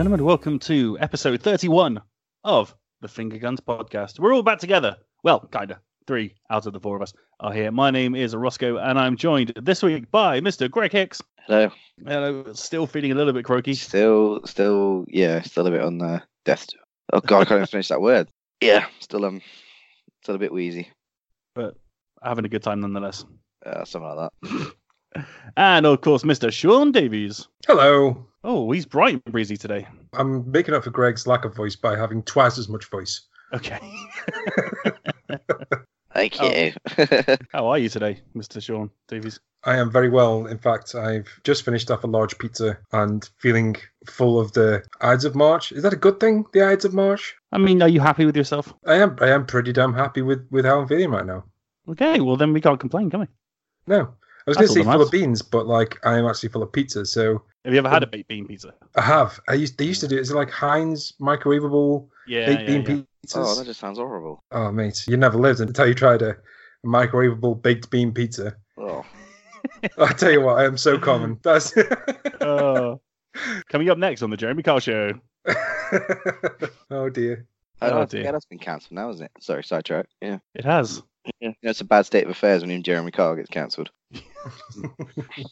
gentlemen. Welcome to episode 31 of the Finger Guns podcast. We're all back together. Well, kind of. Three out of the four of us are here. My name is Rossko, and I'm joined this week by Mr. Greg Hicks. Hello. Hello. Still feeling a little bit croaky. Still, still, yeah, still a bit on the death. Oh god, I can't even finish that word. Yeah, still um, still a bit wheezy. but having a good time nonetheless. Uh, something like that. And of course, Mr. Sean Davies. Hello. Oh, he's bright and breezy today. I'm making up for Greg's lack of voice by having twice as much voice. Okay. Thank Oh. you. How are you today, Mr. Sean Davies? I am very well. In fact, I've just finished off a large pizza and feeling full of the Ides of March. Is that a good thing, the Ides of March? I mean, are you happy with yourself? I am. I am pretty damn happy with, with how I'm feeling right now. Okay, well then we can't complain, can we? No, I was going to say that full of beans, but like I am actually full of pizza. So Have you ever had a baked bean pizza? I have. I used. They used to do. Is it like Heinz microwavable Yeah, baked yeah, bean yeah. pizzas? oh, that just sounds horrible. Oh, mate, you never lived until you tried a, a microwavable baked bean pizza. Oh, I tell you what, I am so common. That's Uh, coming up next on the Jeremy Kyle Show. oh dear. oh, Oh, dear. yeah, that's been cancelled now, isn't it? Sorry, sidetrack. Yeah, It has. Yeah. It's a bad state of affairs when even Jeremy Kyle gets cancelled.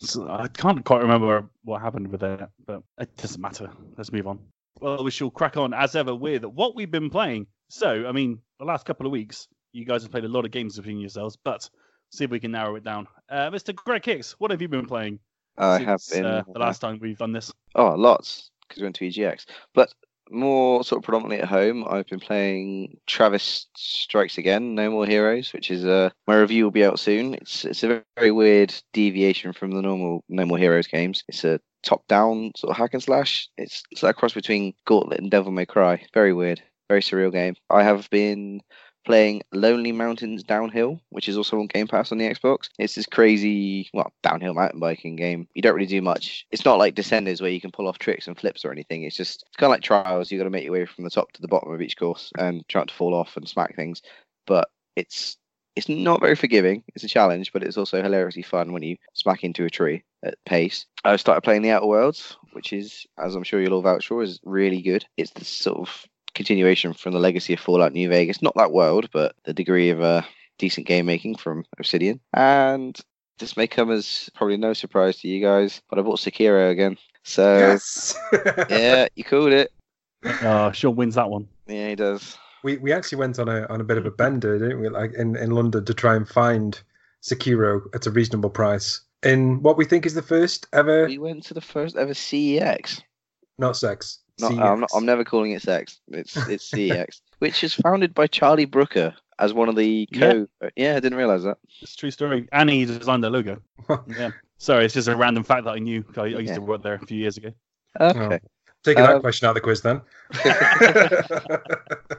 So I can't quite remember what happened with that, but it doesn't matter. Let's move on. Well, we shall crack on as ever with what we've been playing. So, I mean, the last couple of weeks, you guys have played a lot of games between yourselves, but see if we can narrow it down. Uh, Mr. Greg Hicks, what have you been playing I have been uh, the last time we've done this? Oh, lots because we went to EGX, but more sort of predominantly at home. I've been playing Travis Strikes Again, No More Heroes, which is uh, my review will be out soon. It's it's a very weird deviation from the normal No More Heroes games. It's a top-down sort of hack and slash. It's it's a cross between Gauntlet and Devil May Cry. Very weird, very surreal game. I have been playing Lonely Mountains Downhill, which is also on Game Pass on the Xbox. It's this crazy, well, downhill mountain biking game. You don't really do much. It's not like Descenders where you can pull off tricks and flips or anything. It's just it's kind of like trials. You've got to make your way from the top to the bottom of each course and try not to fall off and smack things. But it's it's not very forgiving. It's a challenge, but it's also hilariously fun when you smack into a tree at pace. I started playing the Outer Worlds, which is, as I'm sure you'll all vouch for, is really good. It's the sort of continuation from the legacy of Fallout New Vegas. Not that world, but the degree of uh, decent game making from Obsidian. And this may come as probably no surprise to you guys, but I bought Sekiro again. So yes. yeah, you called it. Uh, Sean wins that one. Yeah, he does. we we actually went on a on a bit of a bender, didn't we? Like in, in London to try and find Sekiro at a reasonable price. In what we think is the first ever We went to the first ever CEX. not sex. Not, I'm, not, I'm never calling it sex. It's it's CEX, which is founded by Charlie Brooker as one of the co. Yeah, I didn't realize that. It's a true story. And he designed the logo. yeah. Sorry, it's just a random fact that I knew. I, I used Yeah. to work there a few years ago. Okay. Taking that Um, question out of the quiz then.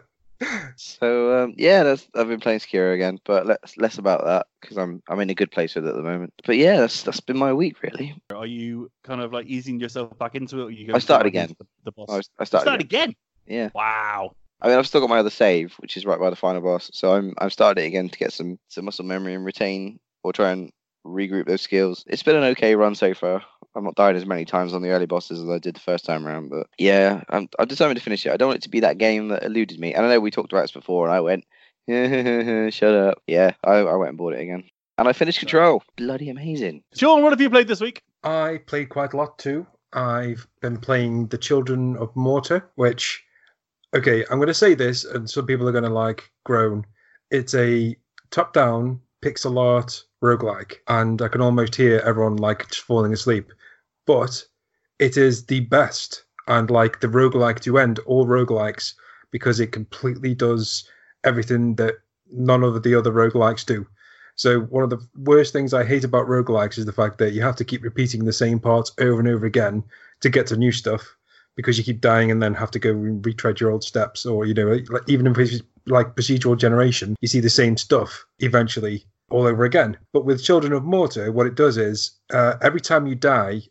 So um, yeah, that's, I've been playing Sekiro again, but less less about that because I'm I'm in a good place with it at the moment. But yeah, that's that's been my week really. Are you kind of like easing yourself back into it? Or are you going I started again. The, the boss. I, was, I started. started again. again. Yeah, Wow. I mean I've still got my other save, which is right by the final boss. So I'm I've started it again to get some some muscle memory and retain or try and regroup those skills. It's been an okay run so far. I've not died as many times on the early bosses as I did the first time around, but yeah, I'm I'm determined to finish it. I don't want it to be that game that eluded me. And I know we talked about this before, and I went, shut up. Yeah, I, I went and bought it again, and I finished Control. Bloody amazing. Sean, what have you played this week? I played quite a lot too. I've been playing The Children of Morta, which, okay, I'm going to say this, and some people are going to like groan. It's a top down pixel art roguelike, and I can almost hear everyone like just falling asleep. But it is the best, and like the roguelike to end all roguelikes, because it completely does everything that none of the other roguelikes do. So one of the worst things I hate about roguelikes is the fact that you have to keep repeating the same parts over and over again to get to new stuff because you keep dying and then have to go and retread your old steps or you know even if it's like procedural generation you see the same stuff eventually all over again but with children of Morta what it does is uh, every time you die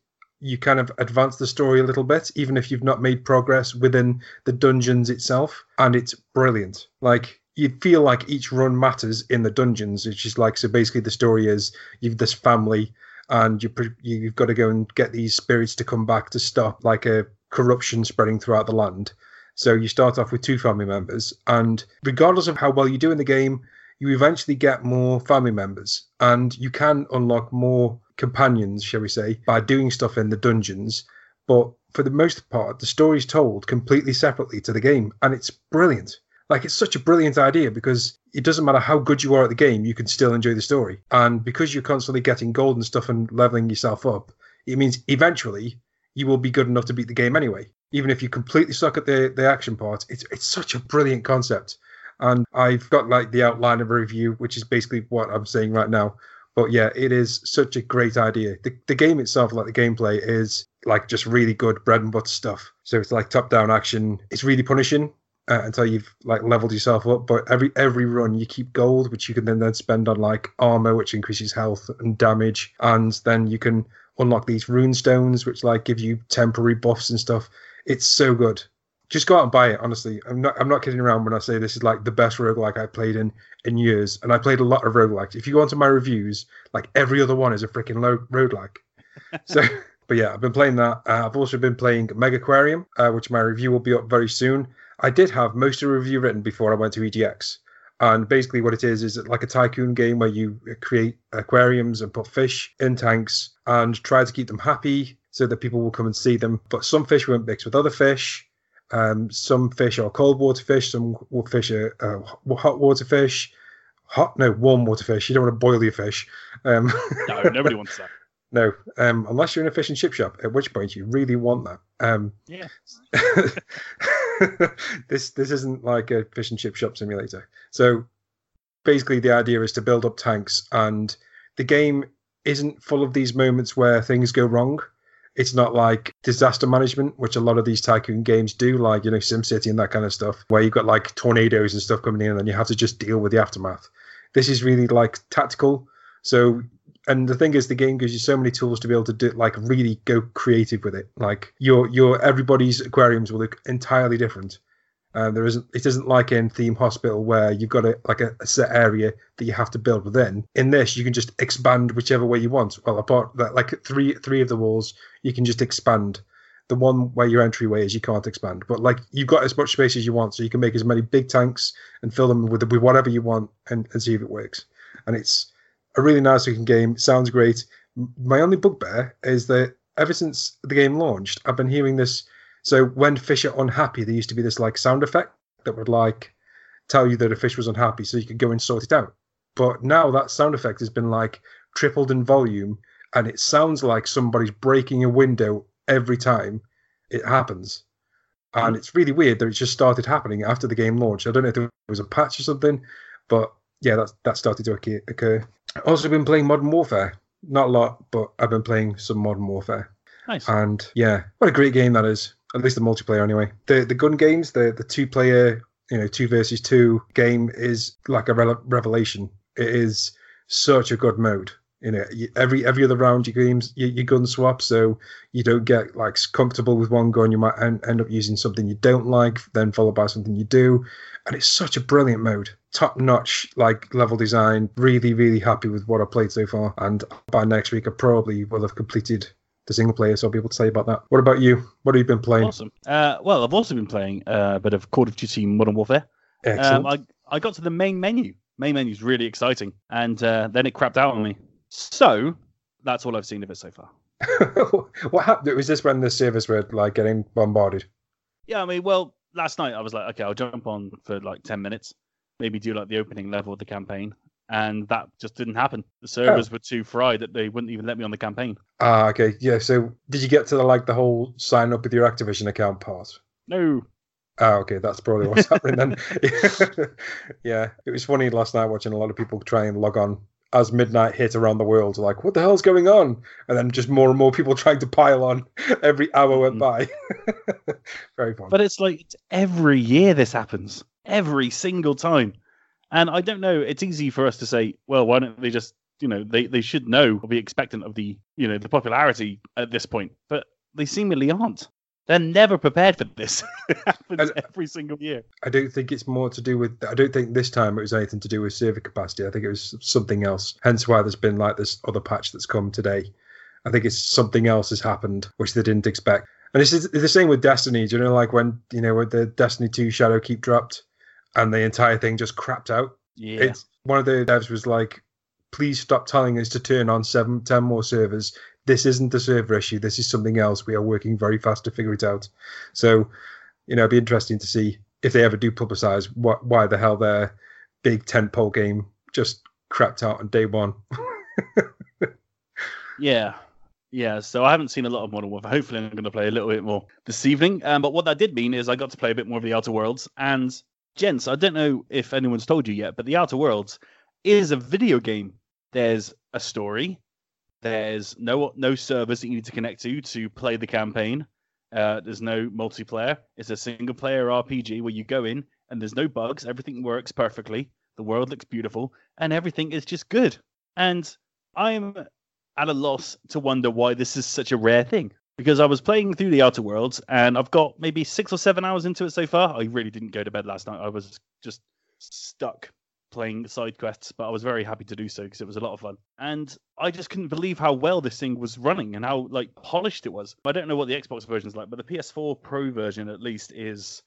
you kind of advance the story a little bit even if you've not made progress within the dungeons itself and it's brilliant like you feel like each run matters in the dungeons it's just like so basically the story is you've this family and you you've got to go and get these spirits to come back to stop like a corruption spreading throughout the land. So you start off with two family members, and regardless of how well you do in the game, you eventually get more family members, and you can unlock more companions, shall we say, by doing stuff in the dungeons. But for the most part, the story's told completely separately to the game, and it's brilliant. Like it's such a brilliant idea because it doesn't matter how good you are at the game, you can still enjoy the story. And because you're constantly getting gold and stuff and leveling yourself up, it means eventually you will be good enough to beat the game anyway. Even if you completely suck at the, the action part, it's it's such a brilliant concept. And I've got like the outline of a review, which is basically what I'm saying right now. But yeah, it is such a great idea. The, the game itself, like the gameplay, is like just really good bread and butter stuff. So it's like top down action. It's really punishing uh, until you've like leveled yourself up. But every every run you keep gold, which you can then then spend on like armor, which increases health and damage, and then you can unlock these rune stones, which like give you temporary buffs and stuff. It's so good. Just go out and buy it. Honestly, I'm not I'm not kidding around when I say this is like the best roguelike I played in in years, and I played a lot of roguelikes. If you go onto my reviews, like every other one is a freaking lo- roguelike. So. But yeah, I've been playing that. Uh, I've also been playing Megaquarium, uh, which my review will be up very soon. I did have most of the review written before I went to EGX. And basically, what it is is like a tycoon game where you create aquariums and put fish in tanks and try to keep them happy so that people will come and see them. But some fish won't mix with other fish. Um, some fish are cold water fish. Some fish are uh, hot water fish. Hot, no, warm water fish. You don't want to boil your fish. Um, no, nobody wants that. No, um, unless you're in a fish and chip shop, at which point you really want that. Um, yeah. this this isn't like a fish and chip shop simulator. So basically, the idea is to build up tanks, and the game isn't full of these moments where things go wrong. It's not like disaster management, which a lot of these tycoon games do, like you know SimCity and that kind of stuff, where you've got like tornadoes and stuff coming in, and you have to just deal with the aftermath. This is really like tactical. So and the thing is, the game gives you so many tools to be able to do like really go creative with it. Like your your everybody's aquariums will look entirely different. Uh, there isn't it isn't like in Theme Hospital where you've got a like a, a, set area that you have to build within. In this, you can just expand whichever way you want. Well, apart that like three three of the walls, you can just expand. The one where your entryway is, you can't expand. But like you've got as much space as you want, so you can make as many big tanks and fill them with with whatever you want and, and see if it works. And it's a really nice looking game. Sounds great. My only bugbear is that ever since the game launched, I've been hearing this. So when fish are unhappy, there used to be this like sound effect that would like tell you that a fish was unhappy, so you could go and sort it out. But now that sound effect has been like tripled in volume, and it sounds like somebody's breaking a window every time it happens. And it's really weird that it just started happening after the game launched. I don't know if it was a patch or something, but yeah, that that started to occur. Also, been playing Modern Warfare. Not a lot, but I've been playing some Modern Warfare. Nice. And yeah, what a great game that is. At least the multiplayer, anyway. The the gun games, the the two player, you know, two versus two game is like a re- revelation. It is such a good mode. You know, every every other round your games you, you gun swap, so you don't get like comfortable with one gun. You might end, up using something you don't like, then followed by something you do, and it's such a brilliant mode top notch like level design. Really, really happy with what I've played so far. And by next week, I probably will have completed the single player, so I'll be able to say about that. What about you? What have you been playing? Awesome. Uh, well, I've also been playing uh, a bit of Call of Duty Modern Warfare. Excellent. Um, I, I got to the main menu. Main menu is really exciting, and uh, then it crapped out on me. So that's all I've seen of it so far. what happened? Was this when the servers were like getting bombarded? Yeah, I mean, well, last night I was like, okay, I'll jump on for like ten minutes, maybe do like the opening level of the campaign, and that just didn't happen. The servers oh. were too fried that they wouldn't even let me on the campaign. Ah, okay, yeah. So did you get to the, like the whole sign up with your Activision account part? No. Ah, okay, that's probably what's happening then. yeah, it was funny last night watching a lot of people try and log on as midnight hit around the world, like, what the hell's going on? And then just more and more people trying to pile on every hour went mm. by. Very fun. But it's like it's every year this happens every single time. And I don't know, it's easy for us to say, well, why don't they just, you know, they, they should know or be expectant of the, you know, the popularity at this point. But they seemingly aren't. They're never prepared for this. it happens every single year. I don't think it's more to do with. I don't think this time it was anything to do with server capacity. I think it was something else. Hence why there's been like this other patch that's come today. I think it's something else has happened which they didn't expect. And it's it's the same with Destiny. Do you know, like when you know when the Destiny Two Shadow Keep dropped, and the entire thing just crapped out. Yeah. It's one of the devs was like, "Please stop telling us to turn on seven, ten more servers. This isn't the server issue. This is something else. We are working very fast to figure it out." So, you know, it'd be interesting to see if they ever do publicize what why the hell their big tentpole game just crapped out on day one. Yeah. Yeah, so I haven't seen a lot of Modern Warfare. Hopefully, I'm going to play a little bit more this evening. Um, but what that did mean is I got to play a bit more of the Outer Worlds. And, gents, I don't know if anyone's told you yet, but the Outer Worlds is a video game. There's a story. There's no no servers that you need to connect to to play the campaign. Uh, there's no multiplayer. It's a single player RPG where you go in and there's no bugs. Everything works perfectly. The world looks beautiful and everything is just good. And I'm at a loss to wonder why this is such a rare thing. Because I was playing through the Outer Worlds and I've got maybe six or seven hours into it so far. I really didn't go to bed last night. I was just stuck playing side quests, but I was very happy to do so because it was a lot of fun. And I just couldn't believe how well this thing was running and how like polished it was. I don't know what the Xbox version is like, but the PS4 Pro version at least is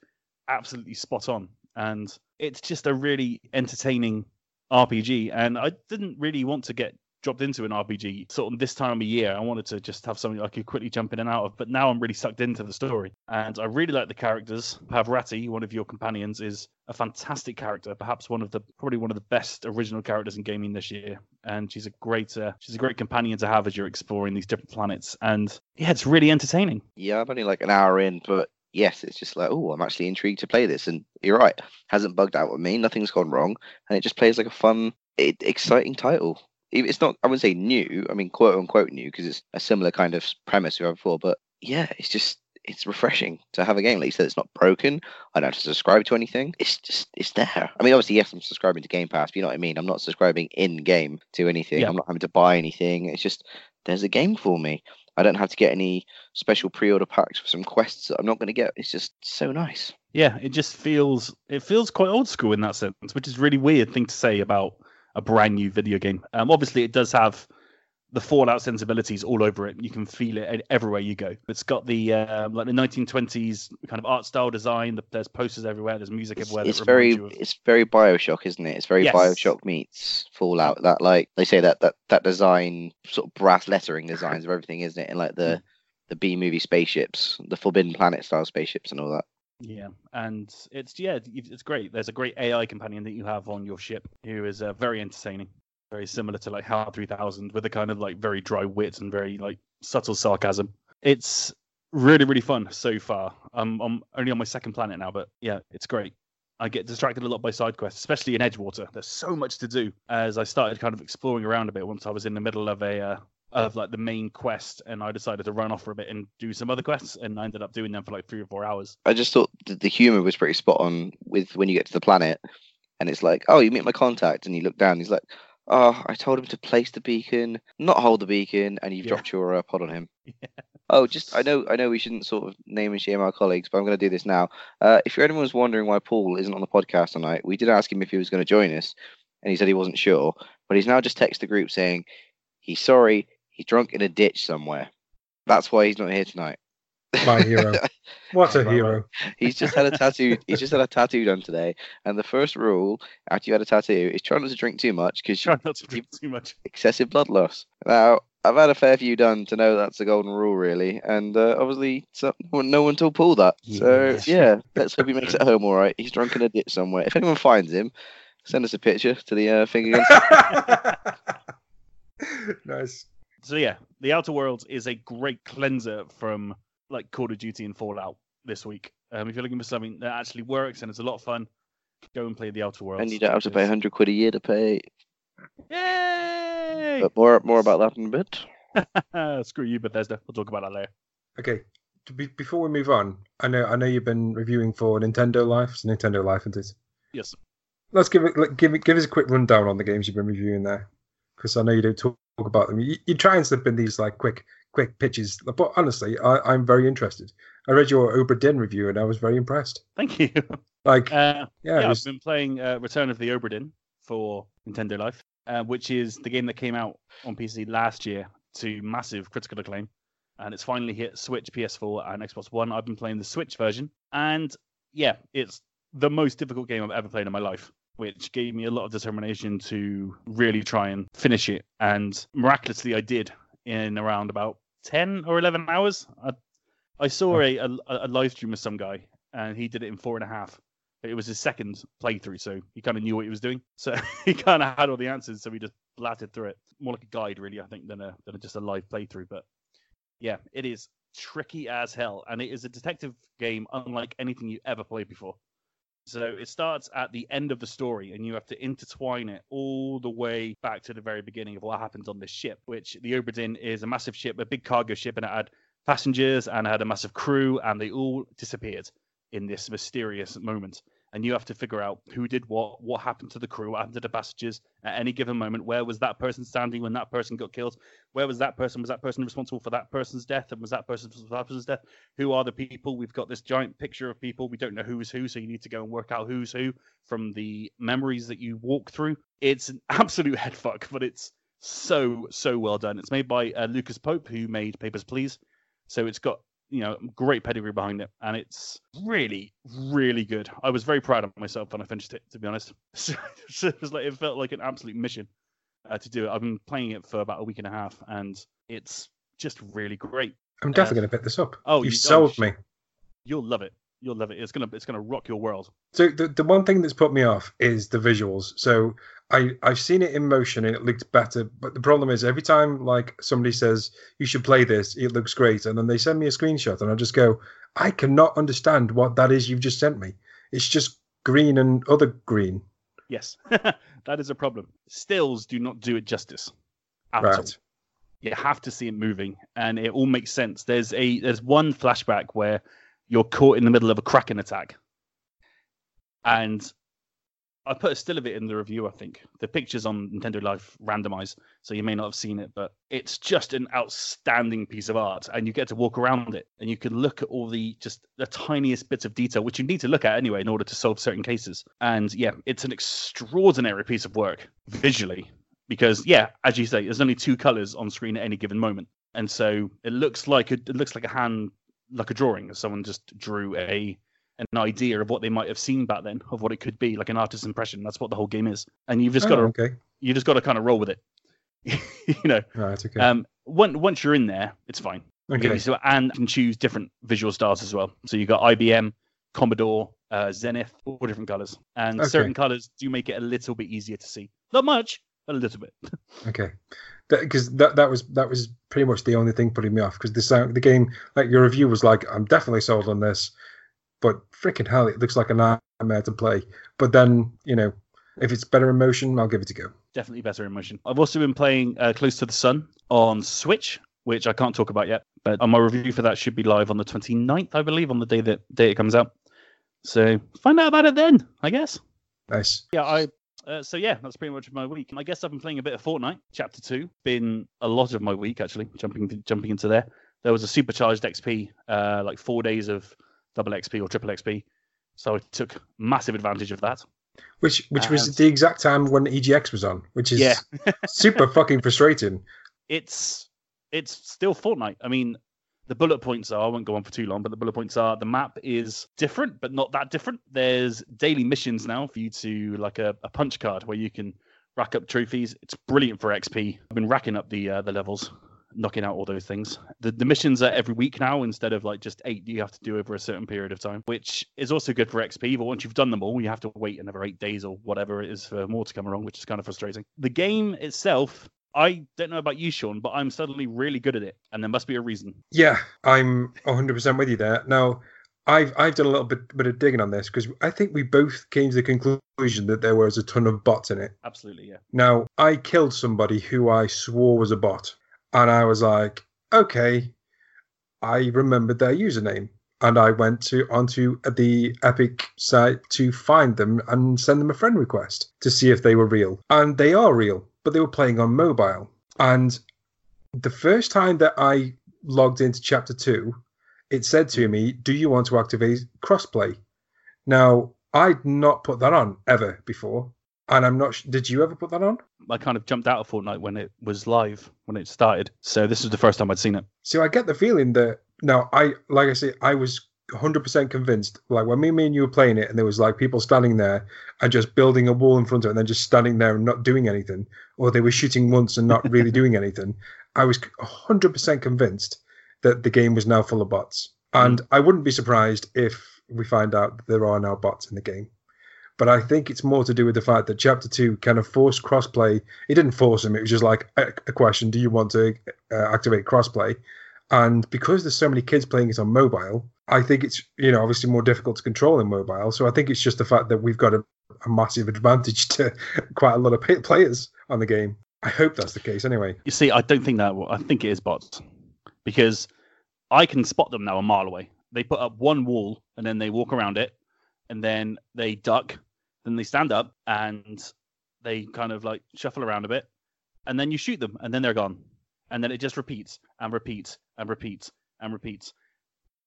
absolutely spot on. And it's just a really entertaining RPG. And I didn't really want to get dropped into an RPG sort of this time of year. I wanted to just have something I could quickly jump in and out of, but now I'm really sucked into the story. And I really like the characters. Parvati, one of your companions, is a fantastic character, perhaps one of the probably one of the best original characters in gaming this year. And she's a great uh, she's a great companion to have as you're exploring these different planets. And yeah, it's really entertaining. Yeah, I'm only like an hour in, but yes, it's just like, oh, I'm actually intrigued to play this. And you're right, hasn't bugged out with me. Nothing's gone wrong, and it just plays like a fun, exciting title. It- It's not, I wouldn't say new. I mean, quote unquote new, because it's a similar kind of premise we had before. But yeah, it's just it's refreshing to have a game like you said. It's not broken. I don't have to subscribe to anything. It's just it's there. I mean, obviously, yes, I'm subscribing to Game Pass. But you know what I mean. I'm not subscribing in game to anything. Yeah. I'm not having to buy anything. It's just there's a game for me. I don't have to get any special pre-order packs for some quests that I'm not going to get. It's just so nice. Yeah, it just feels it feels quite old school in that sense, which is a really weird thing to say about a brand new video game. Um, obviously, it does have the Fallout sensibilities all over it. You can feel it everywhere you go. It's got the um, like the 1920s kind of art style design. The, there's posters everywhere. There's music It's, everywhere. it's very of- it's very Bioshock, isn't it? It's very Yes. Bioshock meets Fallout. That like they say that that that design sort of brass lettering designs of everything, isn't it? And like Mm. the the B movie spaceships, the Forbidden Planet style spaceships, and all that. Yeah, and it's yeah, it's great. There's a great AI companion that you have on your ship who is uh, very entertaining, very similar to like HAL 3000 with a kind of like very dry wit and very like subtle sarcasm. It's really really fun so far. I'm I'm only on my second planet now, but yeah, it's great. I get distracted a lot by side quests, especially in Edgewater. There's so much to do as I started kind of exploring around a bit once I was in the middle of a uh, of like the main quest, and I decided to run off for a bit and do some other quests, and I ended up doing them for like three or four hours. I just thought the, the humor was pretty spot on with when you get to the planet, and it's like, oh, you meet my contact, and you look down, he's like, oh, I told him to place the beacon, not hold the beacon, and you've Yeah. dropped your uh, pod on him. Yeah. Oh, just I know I know we shouldn't sort of name and shame our colleagues, but I'm going to do this now. Uh, if anyone was wondering why Paul isn't on the podcast tonight, we did ask him if he was going to join us, and he said he wasn't sure. But he's now just texted the group saying he's sorry, he's drunk in a ditch somewhere. That's why he's not here tonight. My hero. What a Right, right, hero. He's just had a tattoo. He's just had a tattoo done today, and the first rule after you had a tattoo is try not to drink too much because Try not to drink too much. excessive blood loss. Now, I've had a fair few done to know that's the golden rule, really, and uh, obviously, so, no one- no one told Paul that. So Yes. yeah, let's hope he makes it home all right. He's drunk in a ditch somewhere. If anyone finds him, send us a picture to the uh, finger nice. So yeah, the Outer Worlds is a great cleanser from like Call of Duty and Fallout this week. Um, if you're looking for something that actually works and it's a lot of fun, go and play the Outer Worlds. and you don't have to pay hundred quid a year to pay. Yay! But more more about that in a bit. Screw you, Bethesda. We'll talk about that later. Okay. Be, before we move on, I know I know you've been reviewing for Nintendo Life. It's Nintendo Life, isn't it? Yes. Let's give it give it give us a quick rundown on the games you've been reviewing there, because I know you don't talk about them. You, you try and slip in these like quick quick pitches, but honestly, I, I'm very interested. I read your Obra Dinn review and I was very impressed. Thank you. Like, Uh, yeah, yeah, it I've been playing uh, Return of the Obra Dinn for Nintendo Life, uh, which is the game that came out on PC last year to massive critical acclaim. and it's finally hit Switch, PS4, and Xbox One. I've been playing the Switch version, and yeah, it's the most difficult game I've ever played in my life, which gave me a lot of determination to really try and finish it. And miraculously, I did in around about 10 or 11 hours. I, I saw a, a, a live stream of some guy, and he did it in four and a half. It was his second playthrough, so he kind of knew what he was doing. So he kind of had all the answers, so he just blatted through it. More like a guide, really, I think, than a than just a live playthrough. But yeah, it is tricky as hell, and it is a detective game unlike anything you ever played before. So it starts at the end of the story, and you have to intertwine it all the way back to the very beginning of what happens on this ship, which the Obra Dinn is a massive ship, a big cargo ship, and it had passengers and it had a massive crew, and they all disappeared in this mysterious moment and you have to figure out who did what, what happened to the crew, what happened to the passengers at any given moment. Where was that person standing when that person got killed? Where was that person? Was that person responsible for that person's death? And was that person responsible for that person's death? Who are the people? We've got this giant picture of people. We don't know who's who, so you need to go and work out who's who from the memories that you walk through. It's an absolute headfuck, but it's so so well done. It's made by uh, Lucas Pope, who made Papers Please. So it's got you know great pedigree behind it, and it's really really good. I was very proud of myself when I finished it, to be honest. So, it was like it felt like an absolute mission uh, to do it. I've been playing it for about a week and a half, and it's just really great. I'm definitely uh, going to pick this up. Oh, you, sold oh, me. You'll love it you'll love it. It's gonna it's gonna rock your world. So the the one thing that's put me off is the visuals. So I I've seen it in motion and it looks better, but the problem is every time like somebody says you should play this, it looks great, and then they send me a screenshot and I just go, I cannot understand what that is you've just sent me. It's just green and other green. Yes, that is a problem. Stills do not do it justice at right. all. You have to see it moving, and it all makes sense. There's a there's one flashback where you're caught in the middle of a Kraken attack. And I put a still of it in the review, I think. The picture's on Nintendo Life randomized, so you may not have seen it, but it's just an outstanding piece of art. And you get to walk around it and you can look at all the just the tiniest bits of detail, which you need to look at anyway in order to solve certain cases. And yeah, it's an extraordinary piece of work visually. Because yeah, as you say, there's only two colors on screen at any given moment. And so it looks like a, it looks like a hand like a drawing. Someone just drew a an idea of what they might have seen back then, of what it could be, like an artist's impression. That's what the whole game is, and you've just got to okay. you just got to kind of roll with it. you know, right? Okay. Um, once once you're in there, it's fine. Okay. So, and you can choose different visual styles as well. So you got IBM, Commodore, uh, Zenith, all different colors, and Okay. certain colors do make it a little bit easier to see. Not much, but a little bit. Okay, because that, that was that was pretty much the only thing putting me off. Because the sound, the game, like your review was like, I'm definitely sold on this, but freaking hell, it looks like a nightmare to play. But then you know, if it's better in motion, I'll give it a go. Definitely better in motion. I've also been playing uh, Close to the Sun on Switch, which I can't talk about yet, but uh, my review for that should be live on the 29th, I believe, on the day that day it comes out. So find out about it then, I guess. Nice. Yeah, I uh, so yeah, that's pretty much my week. I guess I've been playing a bit of Fortnite, Chapter Two. Been a lot of my week actually, jumping jumping into there. There was a supercharged XP, uh, like four days of double XP or triple XP, so I took massive advantage of that. Which which was the exact time when EGX was on, which is Yeah. super fucking frustrating. It's it's still Fortnite. I mean, the bullet points are I won't go on for too long, but the bullet points are the map is different, but not that different. There's daily missions now for you to like a, a punch card where you can rack up trophies. It's brilliant for XP. I've been racking up the uh, the levels, knocking out all those things. The the missions are every week now instead of like just eight you have to do over a certain period of time, which is also good for XP. But once you've done them all, you have to wait another eight days or whatever it is for more to come along, which is kind of frustrating. The game itself. I don't know about you, Sean, but I'm suddenly really good at it, and there must be a reason. Yeah, I'm 100% with you there. Now, I've I've done a little bit bit of digging on this because I think we both came to the conclusion that there was a ton of bots in it. Absolutely, yeah. Now, I killed somebody who I swore was a bot, and I was like, okay, I remembered their username, and I went to onto the Epic site to find them and send them a friend request to see if they were real, and they are real, but they were playing on mobile. And the first time that I logged into Chapter Two, it said to me, "Do you want to activate crossplay?" Now, I'd not put that on ever before, and I'm not. sh- Did you ever put that on? I kind of jumped out of Fortnite when it was live, when it started. So this was the first time I'd seen it. So I get the feeling that now I like I say I was 100% convinced like when me, me and you were playing it and there was like people standing there and just building a wall in front of it and then just standing there and not doing anything or they were shooting once and not really doing anything I was 100% convinced that the game was now full of bots. And I wouldn't be surprised if we find out that there are now bots in the game. But I think it's more to do with the fact that chapter 2 kind of forced crossplay. It didn't force them it was just like a, a question do you want to uh, activate crossplay? And because there's so many kids playing it on mobile, I think it's you know obviously more difficult to control in mobile. So I think it's just the fact that we've got a, a massive advantage to quite a lot of pay- players on the game. I hope that's the case anyway. You see, I don't think that. I think it is bots because I can spot them now a mile away. They put up one wall and then they walk around it, and then they duck, then they stand up and they kind of like shuffle around a bit, and then you shoot them and then they're gone, and then it just repeats and repeats and repeats and repeats.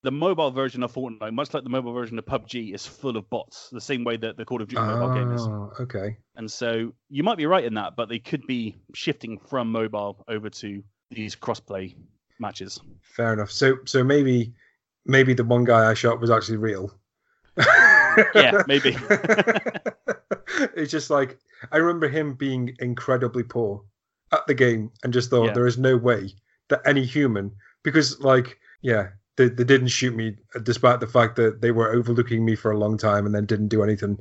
The mobile version of Fortnite, much like the mobile version of PUBG, is full of bots, the same way that the Call of Duty mobile game is. Oh, okay. And so you might be right in that, but they could be shifting from mobile over to these crossplay matches. Fair enough. So so maybe maybe the one guy I shot was actually real. Yeah, maybe. it's just like I remember him being incredibly poor at the game and just thought Yeah. there is no way that any human because like yeah they, they didn't shoot me uh, despite the fact that they were overlooking me for a long time and then didn't do anything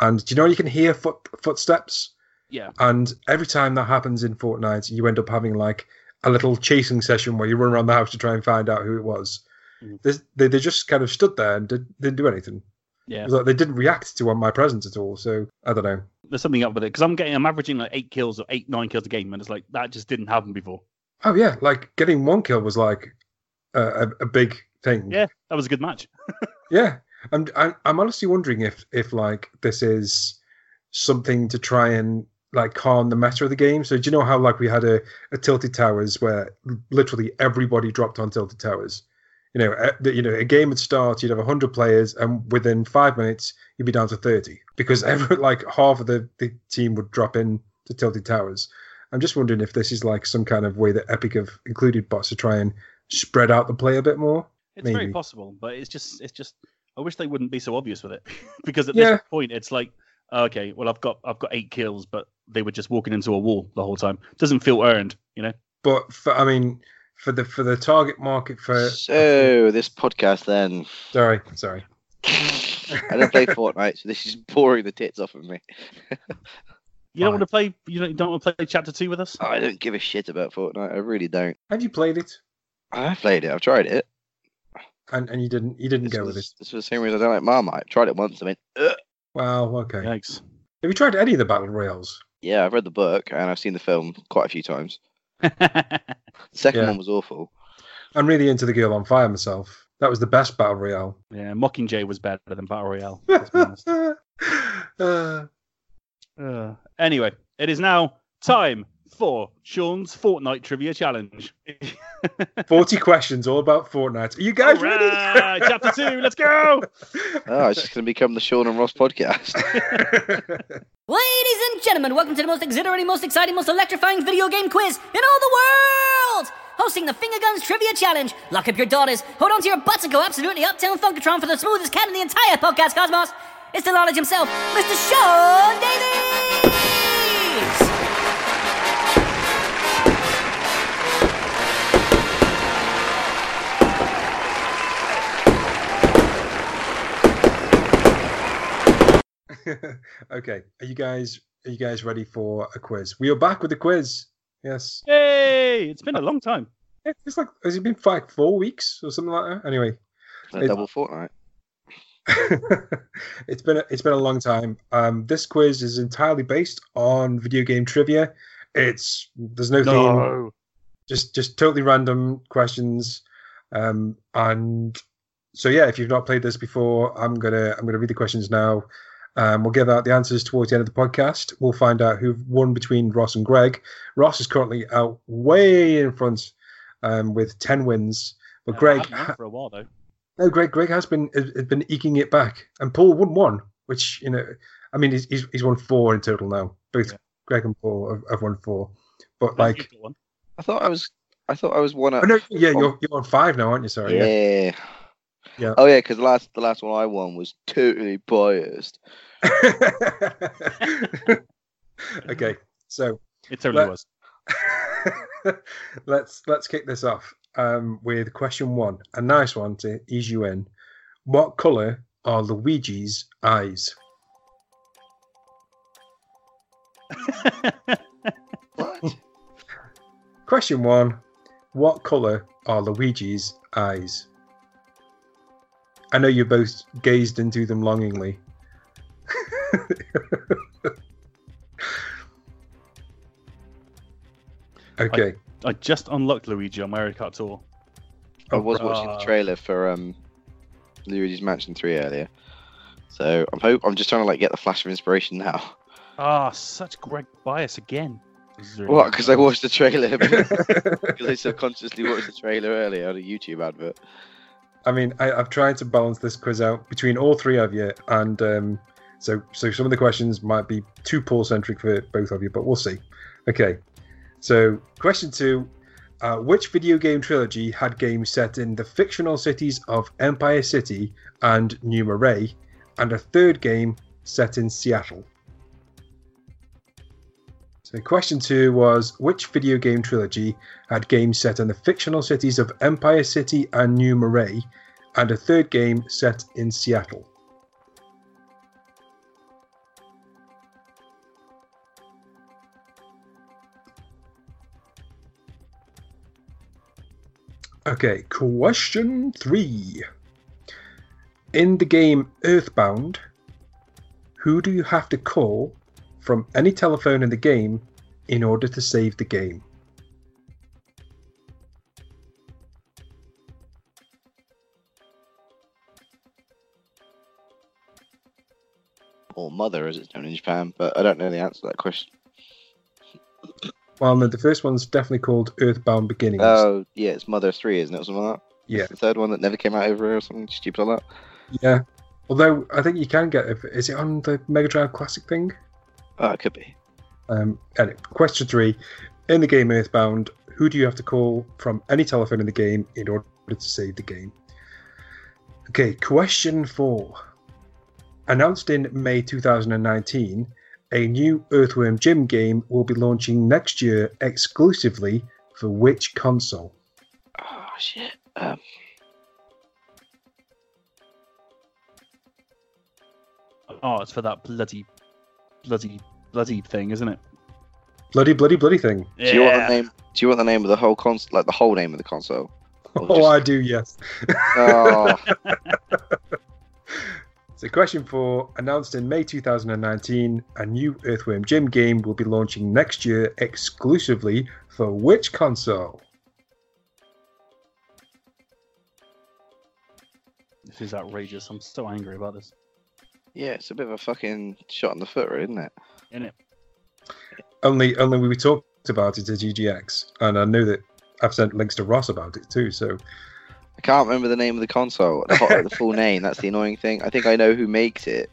and do you know you can hear foot footsteps Yeah. and every time that happens in Fortnite you end up having like a little chasing session where you run around the house to try and find out who it was. Mm. This- they, they just kind of stood there and did, didn't do anything Yeah. like they didn't react to my presence at all. So I don't know. There's something up with it because I'm getting, I'm averaging like eight kills or eight, nine kills a game, and it's like that just didn't happen before. Oh yeah, like getting one kill was like a, a, big thing. Yeah, that was a good match. yeah. I'm, I'm I'm honestly wondering if if like this is something to try and like calm the meta of the game. So do you know how like we had a, a tilted towers where literally everybody dropped on tilted towers. You know, a, you know, a game would start, you'd have hundred players, and within five minutes you'd be down to thirty because every like half of the, the team would drop in to tilted towers. I'm just wondering if this is like some kind of way that Epic have included bots to try and spread out the play a bit more. It's very possible, but it's just, it's just. I wish they wouldn't be so obvious with it because at Yeah. this point it's like, oh, okay, well I've got, I've got eight kills, but they were just walking into a wall the whole time. doesn't feel earned, you know. But for, I mean, for the for the target market for So this podcast then. sorry, sorry. I don't play Fortnite, so this is boring the tits off of me. You don't Fine. want to play, you don't, you don't want to play chapter two with us. Oh, I don't give a shit about Fortnite. I really don't. Have you played it? I've played it. I've tried it. And and you didn't you didn't This go with it. was, this was the same reason I don't like Marmite. I tried it once. I mean, Ugh. Well, okay. Yikes. Have you tried any of the battle royals? yeah, I've read the book and I've seen the film quite a few times. The second Yeah. one was awful. I'm really into the Girl on Fire myself. That was the best battle royale. yeah, Mockingjay was better than Battle Royale. let's be honest. Uh, Uh, anyway, it is now time for Sean's Fortnite Trivia Challenge. 40 questions all about Fortnite. Are you guys ready? chapter two, let's go! Oh, it's just going to become the Sean and Ross podcast. Ladies and gentlemen, welcome to the most exhilarating, most exciting, most electrifying video game quiz in all the world! Hosting the Finger Guns Trivia Challenge. Lock up your daughters, hold on to your butts, and go absolutely uptown Funkatron for the smoothest cat in the entire podcast cosmos. It's the knowledge himself, Mr. Sean Davies! okay. Are you guys are you guys ready for a quiz? We are back with the quiz. Yes. Yay! It's been a long time. It's like has it been like four weeks or something like that? Anyway. A double fortnight. it's been a, it's been a long time. Um, this quiz is entirely based on video game trivia. It's there's no, theme, just just totally random questions. Um, and so yeah, if you've not played this before, I'm gonna I'm gonna read the questions now. Um, we'll give out the answers towards the end of the podcast. We'll find out who won between Ross and Greg. Ross is currently out way in front um, with ten wins, but Uh, Greg I for a while though. no, Greg. Greg has been has been eking it back, and Paul won one, which you know I mean, he's, he's he's won four in total now. Both Yeah. Greg and Paul have, have won four. But No, like, you've got one. I thought I was. I thought I was one. oh, At, no, yeah, you're you're on five now, aren't you? Sorry. Yeah. yeah. Yeah. Oh yeah, because the last the last one I won was totally biased. okay, so It totally Let- was. let's let's kick this off um, with question one, a nice one to ease you in. What color are Luigi's eyes? What? Question one: What color are Luigi's eyes? I know you both gazed into them longingly. okay. I just unlocked Luigi on Mario Kart Tour. I was watching the trailer for um Luigi's Mansion Three earlier, so I'm hope I'm just trying to like get the flash of inspiration now. Ah, such Greg bias again. This What? Because I watched the trailer because I subconsciously watched the trailer earlier on a YouTube advert. I mean, I, I've tried to balance this quiz out between all three of you, and um, so so some of the questions might be too Paul centric for both of you, but we'll see. Okay, so question two: uh, Which video game trilogy had games set in the fictional cities of Empire City and New Marais, and a third game set in Seattle? So question two was: Which video game trilogy had games set in the fictional cities of Empire City and New Marais, and a third game set in Seattle. Okay, question three. In the game Earthbound, who do you have to call from any telephone in the game in order to save the game? Or Mother, as it's known in Japan, but I don't know the answer to that question. Well, no, the first one's definitely called Earthbound Beginnings. Oh, yeah, it's Mother 3, isn't it? Or something like that? yeah, The third one that never came out over here or something stupid like that? yeah. Although I think you can get it. Is it on the Mega Drive Classic thing? Oh, it could be. Um, anyway, question three. In the game Earthbound, who do you have to call from any telephone in the game in order to save the game? Okay, question four. Announced in May 2019, a new Earthworm Jim game will be launching next year exclusively for which console? Oh, shit. Um, Oh, it's for that bloody, bloody, bloody thing, isn't it? Bloody, bloody, bloody thing. Do you want the name? Do you want the name of the whole console? Like the whole name of the console? Or Oh, just- I do, yes. Oh, So, question four announced in May 2019, a new Earthworm Jim game will be launching next year exclusively for which console? This is outrageous. I'm so angry about this. Yeah, it's a bit of a fucking shot in the foot, really, isn't it? Isn't it? Only, only we talked about it at EGX, and I know that I've sent links to Ross about it too. So, I can't remember the name of the console, the, ho- the full name. That's the annoying thing. I think I know who makes it.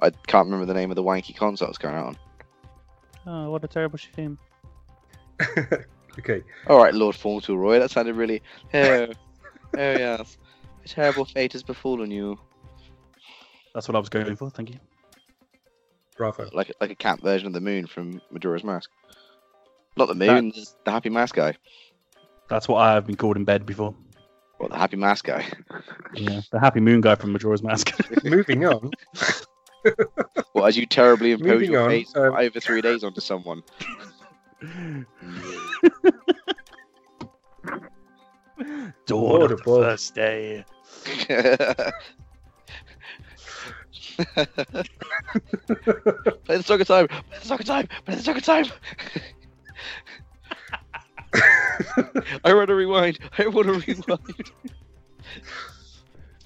I can't remember the name of the wanky console it's going out on. Oh, what a terrible shame. okay, All right, Lord Fauntleroy, that sounded really. Oh, oh yes, a terrible fate has befallen you. That's what I was going for. Thank you. bravo. Like like a cat version of the moon from Majora's Mask. Not the moon, the- the Happy Mask guy. That's what I have been called in bed before. Well, the Happy Mask guy. Yeah, the Happy Moon guy from Majora's Mask. Moving on. Well, as you terribly impose Moving your on, fate um, over three days onto someone. Dawn Lord of the above. first day. Play the song of time. Play the song of time. Play the song of time. I want to rewind. I want to rewind.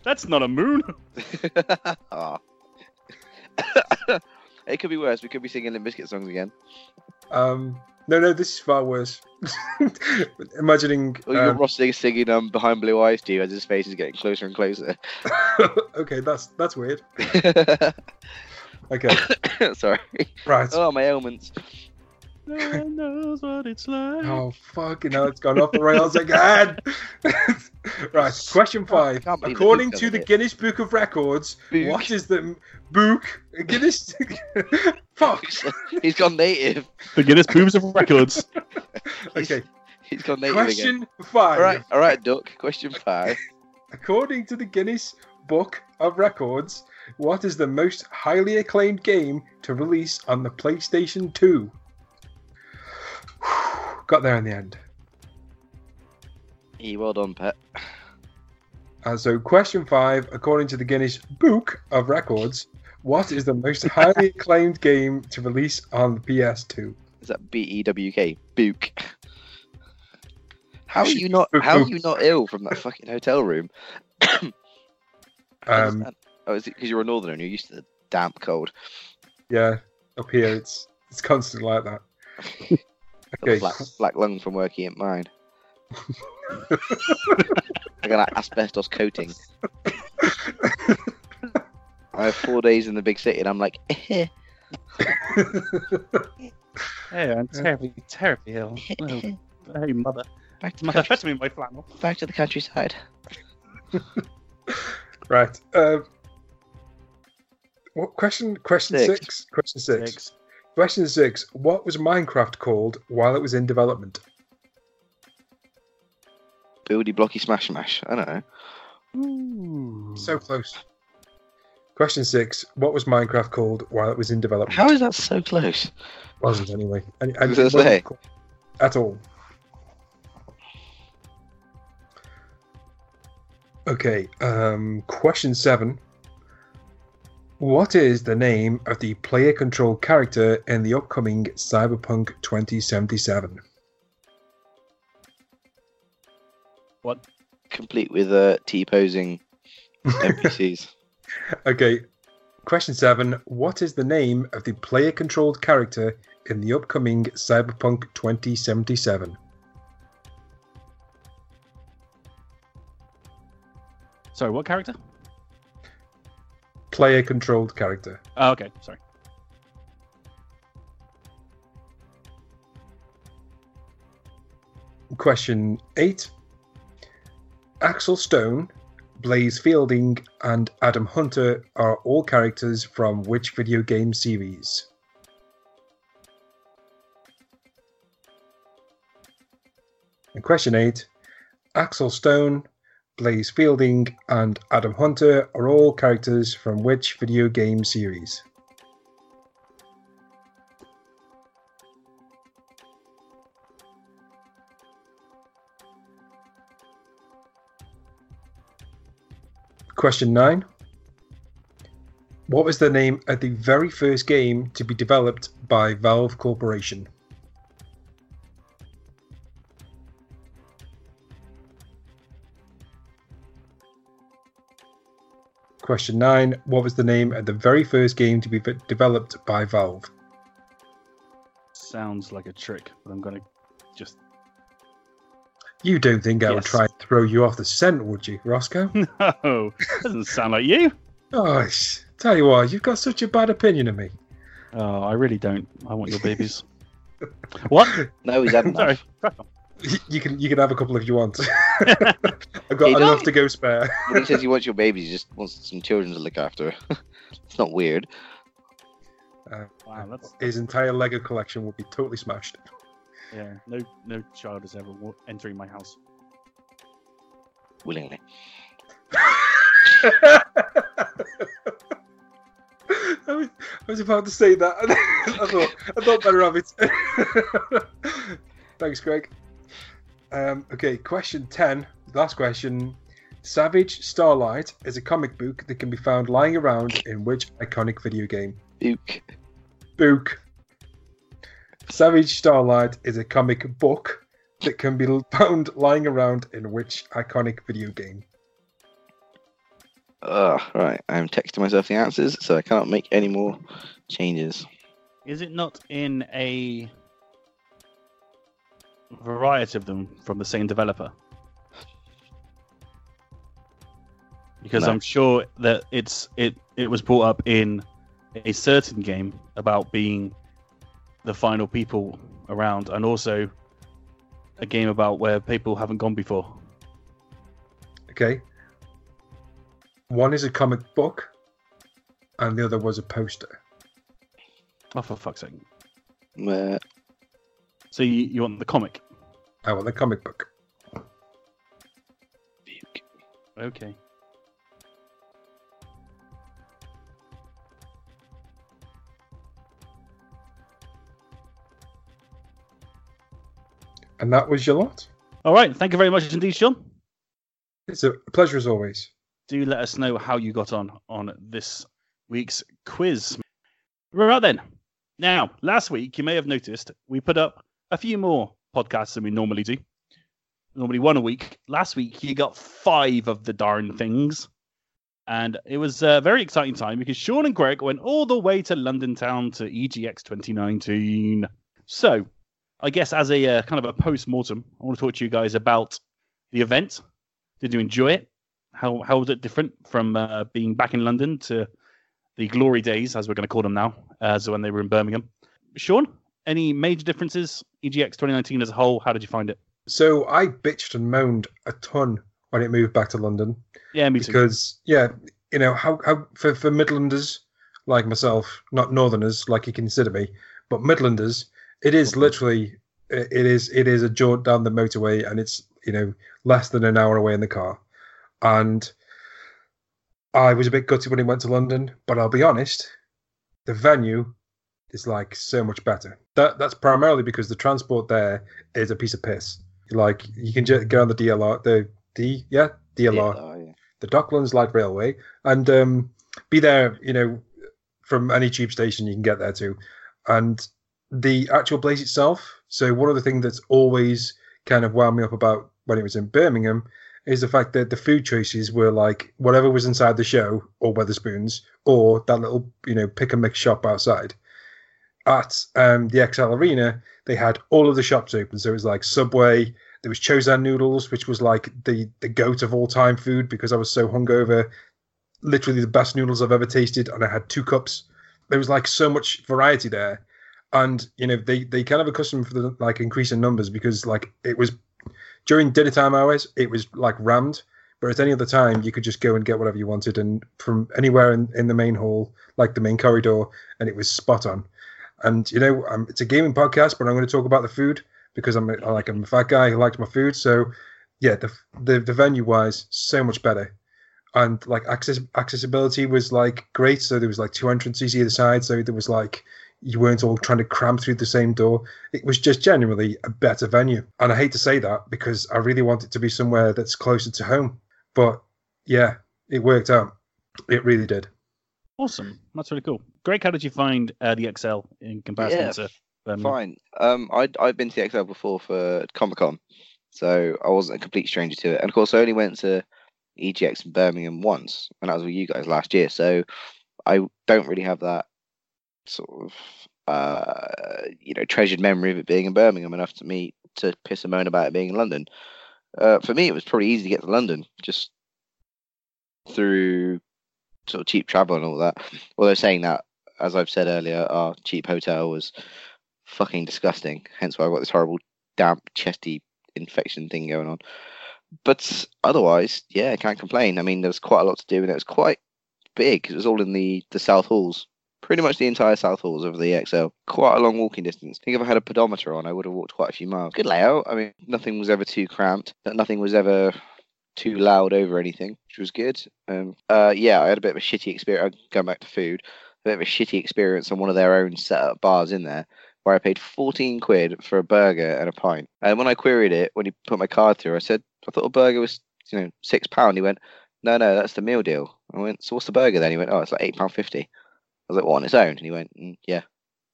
That's not a moon. Aw. it could be worse. We could be singing Limp Bizkit songs again. Um, no, no, this is far worse. Imagining. Or you got um, Ross singing, singing um, Behind Blue Eyes to you as his face is getting closer and closer. okay, that's that's weird. Okay, Sorry. right. Oh, my ailments. No one knows what it's like. Oh fucking hell, it's gone off the rails again. right, question five. can't believe that According Luke to the it. Guinness Book of Records, Book. what is the book? Guinness. Fuck. He's gone native. The Guinness Boobs of Records. Okay, He's gone native again. question five. All right, all right, Duck. Question five. According to the Guinness Book of Records, what is the most highly acclaimed game to release on the PlayStation 2? Got there in the end. Yeah, well done, pet. Uh, so, question five, according to the Guinness Book of Records, what is the most highly acclaimed game to release on the PS2? Is that B E W K? Book. How are you not? How are you not ill from that fucking hotel room? Um, oh, is it because you're a northerner and you're used to the damp cold? yeah, up here it's it's constant like that. Got Okay. Black, black lung from working at mine. I got that asbestos coating. I have four days in the big city, and I'm like, eh, Hey, I'm terribly, terribly ill. Oh, hey, mother. back to the Mother, country, fetch me my flannel. back to the countryside. right. Um, what question? Question six. Six. Question six. Six. Question six. What was Minecraft called while it was in development? Buildy blocky smash smash. I don't know. Ooh. So close. Question six. What was Minecraft called while it was in development? How is that so close? Wasn't anyway. And, I was it wasn't At all. Okay. Um, question seven. What is the name of the player controlled character in the upcoming Cyberpunk 2077? What? Complete with uh, T posing NPCs. Okay. Question seven. What is the name of the player controlled character in the upcoming Cyberpunk 2077? Sorry, what character? Player controlled character. Oh, okay, sorry. Question eight. Axel Stone, Blaze Fielding, and Adam Hunter are all characters from which video game series? And question eight. Axel Stone, Blaze Fielding, and Adam Hunter are all characters from which video game series? Question 9. What was the name of the very first game to be developed by Valve Corporation? Question 9. What was the name of the very first game to be v- developed by Valve? Sounds like a trick, but I'm gonna just. You don't think I would try and throw you off the scent, would you, Rossko? No, doesn't sound like you. oh, tell you what, you've got such a bad opinion of me. Oh, I really don't. I want your babies. what? No, he's had enough. Sorry. Crack on. You can you can have a couple if you want. I've got enough to go spare. When he says he wants your babies, he just wants some children to look after. it's not weird. Uh, Wow, that's his entire Lego collection would be totally smashed. yeah. No, no child is ever entering my house. Willingly. I, was, I was about to say that. I thought I thought better of it. Thanks, Greg. Um, okay, question ten. Last question. Savage Starlight is a comic book that can be found lying around in which iconic video game? Duke. Book. Savage Starlight is a comic book that can be found lying around in which iconic video game? Ugh, right. I'm texting myself the answers, so I cannot make any more changes. Is it not in a variety of them from the same developer? Because No. I'm sure that it's it it was brought up in a certain game about being the final people around, and also a game about where people haven't gone before. Okay. One is a comic book, and the other was a poster. Oh, for fuck's sake! Uh, So you, you want the comic? I want the comic book. Okay. And that was your lot. All right. Thank you very much indeed, Sean. It's a pleasure as always. do let us know how you got on on this week's quiz. Right then. Now, last week you may have noticed we put up a few more podcasts than we normally do. Normally one a week. Last week you got five of the darn things. And it was a very exciting time because Sean and Greg went all the way to London town to EGX 2019. So, I guess as a uh, kind of a post mortem, I want to talk to you guys about the event. Did you enjoy it? how how was it different from uh, being back in London to the glory days, as we're going to call them now, as when they were in Birmingham? Sean, any major differences? EGX 2019 as a whole, how did you find it? So I bitched and moaned a ton when it moved back to London Yeah, me too. because, yeah, you know how, how for for Midlanders like myself, not Northerners like you consider me, but Midlanders, it is literally it it is it is a jaunt down the motorway and it's you know less than an hour away in the car, and I was a bit gutted when it went to London, but I'll be honest, the venue is like so much better. That that's primarily because the transport there is a piece of piss. Like you can just get on the DLR, the D, yeah, DLR, oh, yeah. the Docklands Light Railway, and um, be there. You know, from any tube station you can get there to, and the actual place itself. So one of the things that's always kind of wound me up about when it was in Birmingham is the fact that the food choices were like whatever was inside the show or Wetherspoons or that little you know pick and mix shop outside. At um, the ExCeL Arena, they had all of the shops open. So it was like Subway. There was Chosan noodles, which was like the the goat of all time food because I was so hungover. Literally the best noodles I've ever tasted, and I had two cups. There was like so much variety there, and you know they they kind of accustomed for the like increase in numbers because like it was during dinner time hours it was like rammed, but at any other time you could just go and get whatever you wanted and from anywhere in, in the main hall, like the main corridor, and it was spot on. And you know, um, it's a gaming podcast, but I'm going to talk about the food because I'm a, like I'm a fat guy who likes my food. So yeah, the the, the venue wise, so much better, and like access accessibility was like great. So there was like two entrances either side, so there was like you weren't all trying to cram through the same door. It was just genuinely a better venue, and I hate to say that because I really want it to be somewhere that's closer to home. But yeah, it worked out. It really did. Awesome. That's really cool. Greg, how did you find uh, the ExCeL in comparison Yeah, to Birmingham? Fine. Um, I'd I'd been to the ExCeL before for Comic Con, so I wasn't a complete stranger to it. And of course, I only went to EGX in Birmingham once, and that was with you guys last year. So I don't really have that sort of uh, you know treasured memory of it being in Birmingham enough to me to piss and moan about it being in London. Uh, for me, it was pretty easy to get to London just through sort of cheap travel and all that. Although saying that, as I've said earlier, our cheap hotel was fucking disgusting. Hence why I got this horrible damp chesty infection thing going on. But otherwise, yeah, I can't complain. I mean, there was quite a lot to do, and it was quite big. It was all in the the South Halls, pretty much the entire South Halls of the ExCeL. Quite a long walking distance. I think if I had a pedometer on, I would have walked quite a few miles. Good layout. I mean, nothing was ever too cramped. Nothing was ever too loud over anything, which was good. Um, uh, yeah, I had a bit of a shitty experience. Going back to food, a bit of a shitty experience on one of their own set up bars in there where I paid 14 quid for a burger and a pint. And when I queried it, when he put my card through, I said, I thought a burger was, you know, six pound. He went, no, no, that's the meal deal. I went, so what's the burger then? He went, oh, it's like eight pound fifty. I was like, what on its own? And he went, mm, yeah.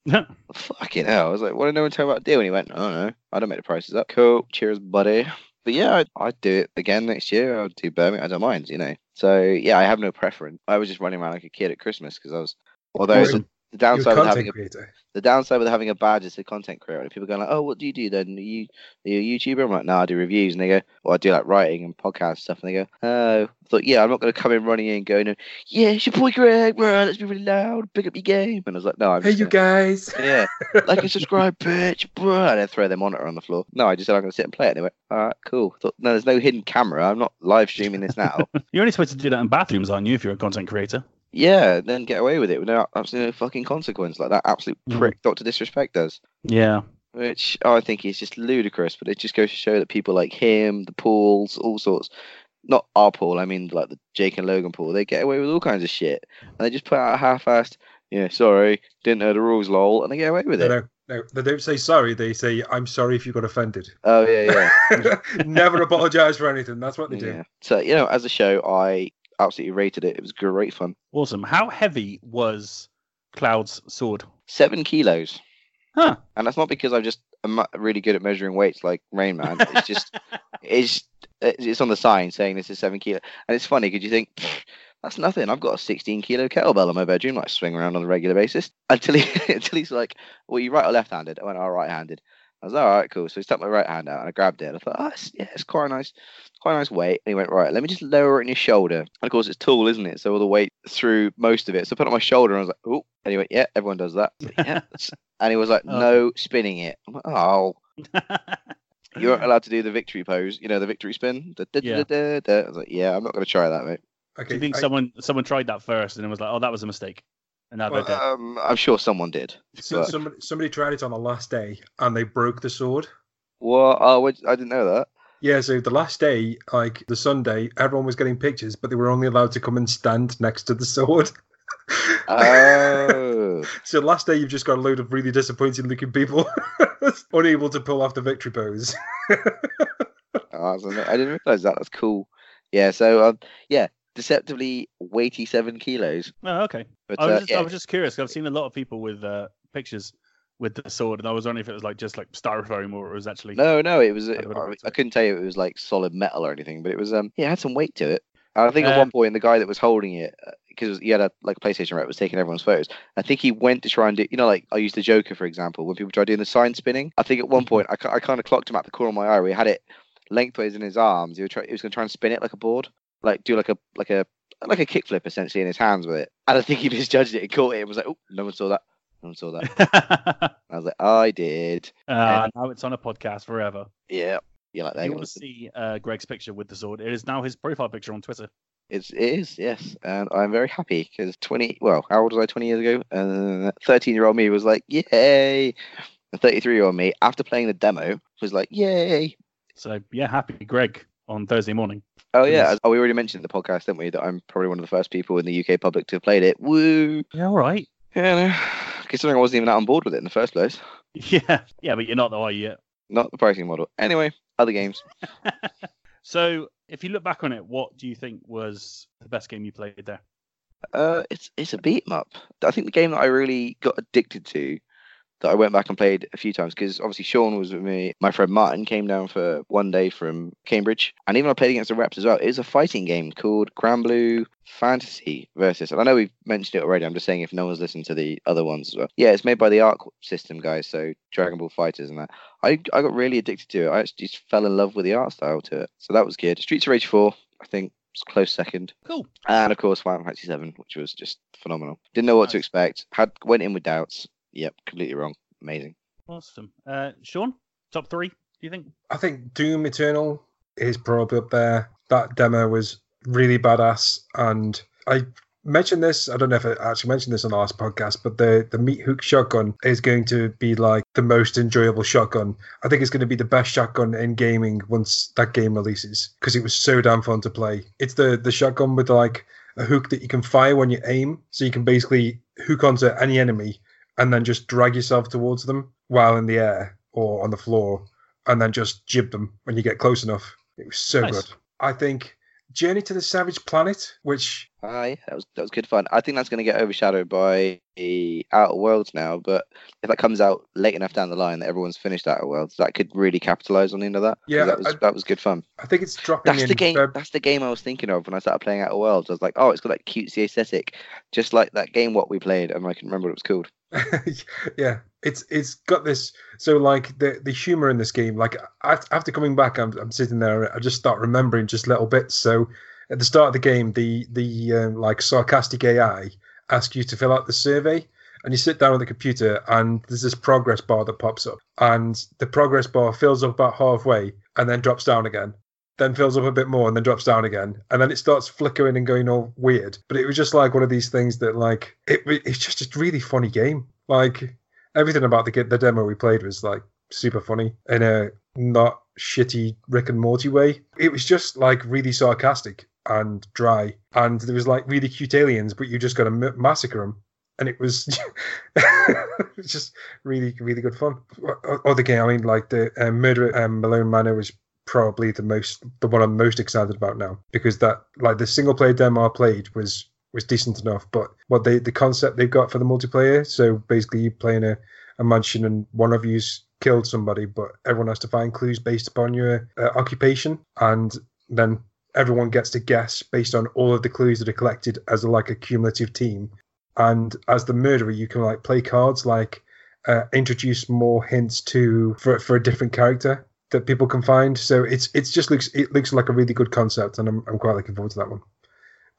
Fucking hell. I was like, what did no one tell me about the deal? And he went, I don't know. I don't make the prices up. Cool. Cheers, buddy. But yeah, I'd, I'd do it again next year. I'll do Birmingham. I don't mind, you know. So yeah, I have no preference. I was just running around like a kid at Christmas because I was, although it's a the downside of having content a the downside with having a badge as a content creator, and people going like, "Oh, what do you do then? Are you are you a YouTuber?" I'm like, "No, I do reviews." And they go, "Well, I do like writing and podcast stuff." And they go, "Oh," I thought, "Yeah, I'm not going to come in running in and going, yeah, it's your boy Greg, bro. Let's be really loud, pick up your game." And I was like, "No, I'm Hey, just you gonna- guys. yeah, like and subscribe, bitch, bro." And then throw their monitor on the floor. No, I just said I'm going to sit and play it. And they went, "All right, cool." I thought, no, there's no hidden camera. I'm not live streaming this now. You're only supposed to do that in bathrooms, aren't you, if you're a content creator? Yeah, then get away with it with no absolutely no fucking consequence like that absolute Mm. prick Doctor Disrespect does. Yeah. which I think is just ludicrous. But it just goes to show that people like him, the Pauls, all sorts, not our Paul, I mean like the Jake and Logan Paul, they get away with all kinds of shit, and they just put out a half-assed, yeah, sorry, didn't know the rules, lol, and they get away with No, it. no, no. They don't say sorry. They say, I'm sorry if you got offended. Oh yeah, yeah, Never apologize for anything. That's what they do. yeah. So you know, as a show, I absolutely rated it. It was great fun. Awesome. How heavy was Cloud's sword? Seven kilos, Huh. and that's not because I'm just I'm really good at measuring weights like Rain Man. It's just it's it's on the sign saying this is seven kilo, and it's funny because you think "Pfft, that's nothing. I've got a 16 kilo kettlebell in my bedroom, like swing around on a regular basis. Until he until he's like, "Well, you right or left handed?" I went, "Oh, right handed." I was like, all right, cool. So he stuck my right hand out and I grabbed it. And I thought, oh, it's, yeah, it's quite a nice, quite a nice weight. And he went, right, let me just lower it in your shoulder. And of course, it's tall, isn't it? So all the weight through most of it. So I put it on my shoulder and I was like, oh. And he went, yeah, everyone does that. Like, yeah. And he was like, Oh. no spinning it. I'm like, oh, you aren't allowed to do the victory pose, you know, the victory spin. Da, da, da, Yeah. da, da. I was like, yeah, I'm not going to try that, mate. Okay. Do you think I- someone someone tried that first and it was like, oh, that was a mistake, and now Well, they're? Um, I'm sure someone did. so but- somebody, somebody tried it on the last day and they broke the sword. Well, Oh, I didn't know that. Yeah, so the last day, like the Sunday, everyone was getting pictures, but they were only allowed to come and stand next to the sword. Oh. so last day, you've just got a load of really disappointed looking people unable to pull off the victory pose. Oh, I I didn't realize that. That's cool. Yeah. So, um, yeah, deceptively weighty seven kilos. Oh, okay. But I was uh, just, yeah, I was just curious. I've seen a lot of people with uh, pictures with the sword, and I was wondering if it was like just like styrofoam or it was actually. no, no, it was. I uh, I, I couldn't tell you it was like solid metal or anything, but it was. Um, yeah, it had some weight to it. I think at Um, one point the guy that was holding it, because he had a like a PlayStation rep, was taking everyone's photos. I think he went to try and do, you know, like I used the Joker for example, when people try doing the sign spinning. I think at one Mhm. point I, I kind of clocked him at the corner of my eye. where he had it lengthways in his arms. He was, try, he was going to try and spin it like a board, like do like a like a like a kickflip essentially in his hands with it. And I think he misjudged it and caught it and was like, oh, no one saw that. No one saw that. I was like, I did. uh, now it's on a podcast forever. Yeah. Yeah, like that. you want to see uh, Greg's picture with the sword, it is now his profile picture on Twitter. It's, it is, yes. And I'm very happy because 20, well, how old was I 20 years ago? And uh, 13 year old me was like, yay. And 33 year old me, after playing the demo, was like, yay. So yeah, happy Greg on Thursday morning. Oh, yeah. Oh, we already mentioned the podcast, didn't we, that I'm probably one of the first people in the UK public to have played it. Woo. Yeah, all right. Yeah, no. Considering I wasn't even out on board with it in the first place. Yeah, yeah, but you're not though, are you yet? Not the pricing model. Anyway, other games. so if you look back on it, what do you think was the best game you played there? Uh, it's it's a beat 'em up. I think the game that I really got addicted to, that I went back and played a few times, because obviously Sean was with me. My friend Martin came down for one day from Cambridge, and even I played against the reps as well. It was a fighting game called Granblue Fantasy Versus. And I know we've mentioned it already. I'm just saying if no one's listened to the other ones as well. Yeah, it's made by the Arc System guys, so Dragon Ball FighterZ and that. I I got really addicted to it. I actually just fell in love with the art style to it, so that was good. Streets of Rage 4, I think, was close second. Cool. And of course, Final Fantasy VII, which was just phenomenal. Didn't know what to expect. Had went in with doubts. Yep, completely wrong. Amazing. Awesome. Uh, Sean, top three? Do you think? I think Doom Eternal is probably up there. That demo was really badass, and I mentioned this. I don't know if I actually mentioned this on the last podcast, but the the meat hook shotgun is going to be like the most enjoyable shotgun. I think it's going to be the best shotgun in gaming once that game releases because it was so damn fun to play. It's the the shotgun with like a hook that you can fire when you aim, so you can basically hook onto any enemy and then just drag yourself towards them while in the air or on the floor and then just jib them when you get close enough. It was so Nice. good. I think Journey to the Savage Planet, which yeah, that was that was good fun. I think that's going to get overshadowed by Outer Worlds now, but if that comes out late enough down the line that everyone's finished Outer Worlds, that could really capitalize on the end of that. Yeah, that was I- that was good fun. I think it's dropping That's in the game. Feb- That's the game I was thinking of when I started playing Outer Worlds. I was like, oh, it's got that cutesy aesthetic, just like that game what we played, and I can remember what it was called. yeah, it's it's got this. So like the the humor in this game, like after coming back, I'm I'm sitting there, I just start remembering just little bits. So at the start of the game, the the um, like sarcastic AI asks you to fill out the survey, and you sit down on the computer, and there's this progress bar that pops up, and the progress bar fills up about halfway, and then drops down again. Then fills up a bit more and then drops down again, and then it starts flickering and going all weird. But it was just like one of these things that, like, it it's just a really funny game. Like everything about the the demo we played was like super funny in a not shitty Rick and Morty way. It was just like really sarcastic and dry, and there was like really cute aliens, but you just got to m- massacre them. And it was, just really, really good fun. Other game, I mean, like the um, Murder at um, Malone Manor was probably the most, the one I'm most excited about now because that, like, the single player demo I played was was decent enough. But what they, the concept they've got for the multiplayer, so basically you play in a, a mansion and one of you's killed somebody, but everyone has to find clues based upon your uh, occupation, and then everyone gets to guess based on all of the clues that are collected as a, like a cumulative team. And as the murderer, you can like play cards, like uh, introduce more hints to for for a different character that people can find. So it's it's just looks it looks like a really good concept, and I'm I'm quite looking forward to that one.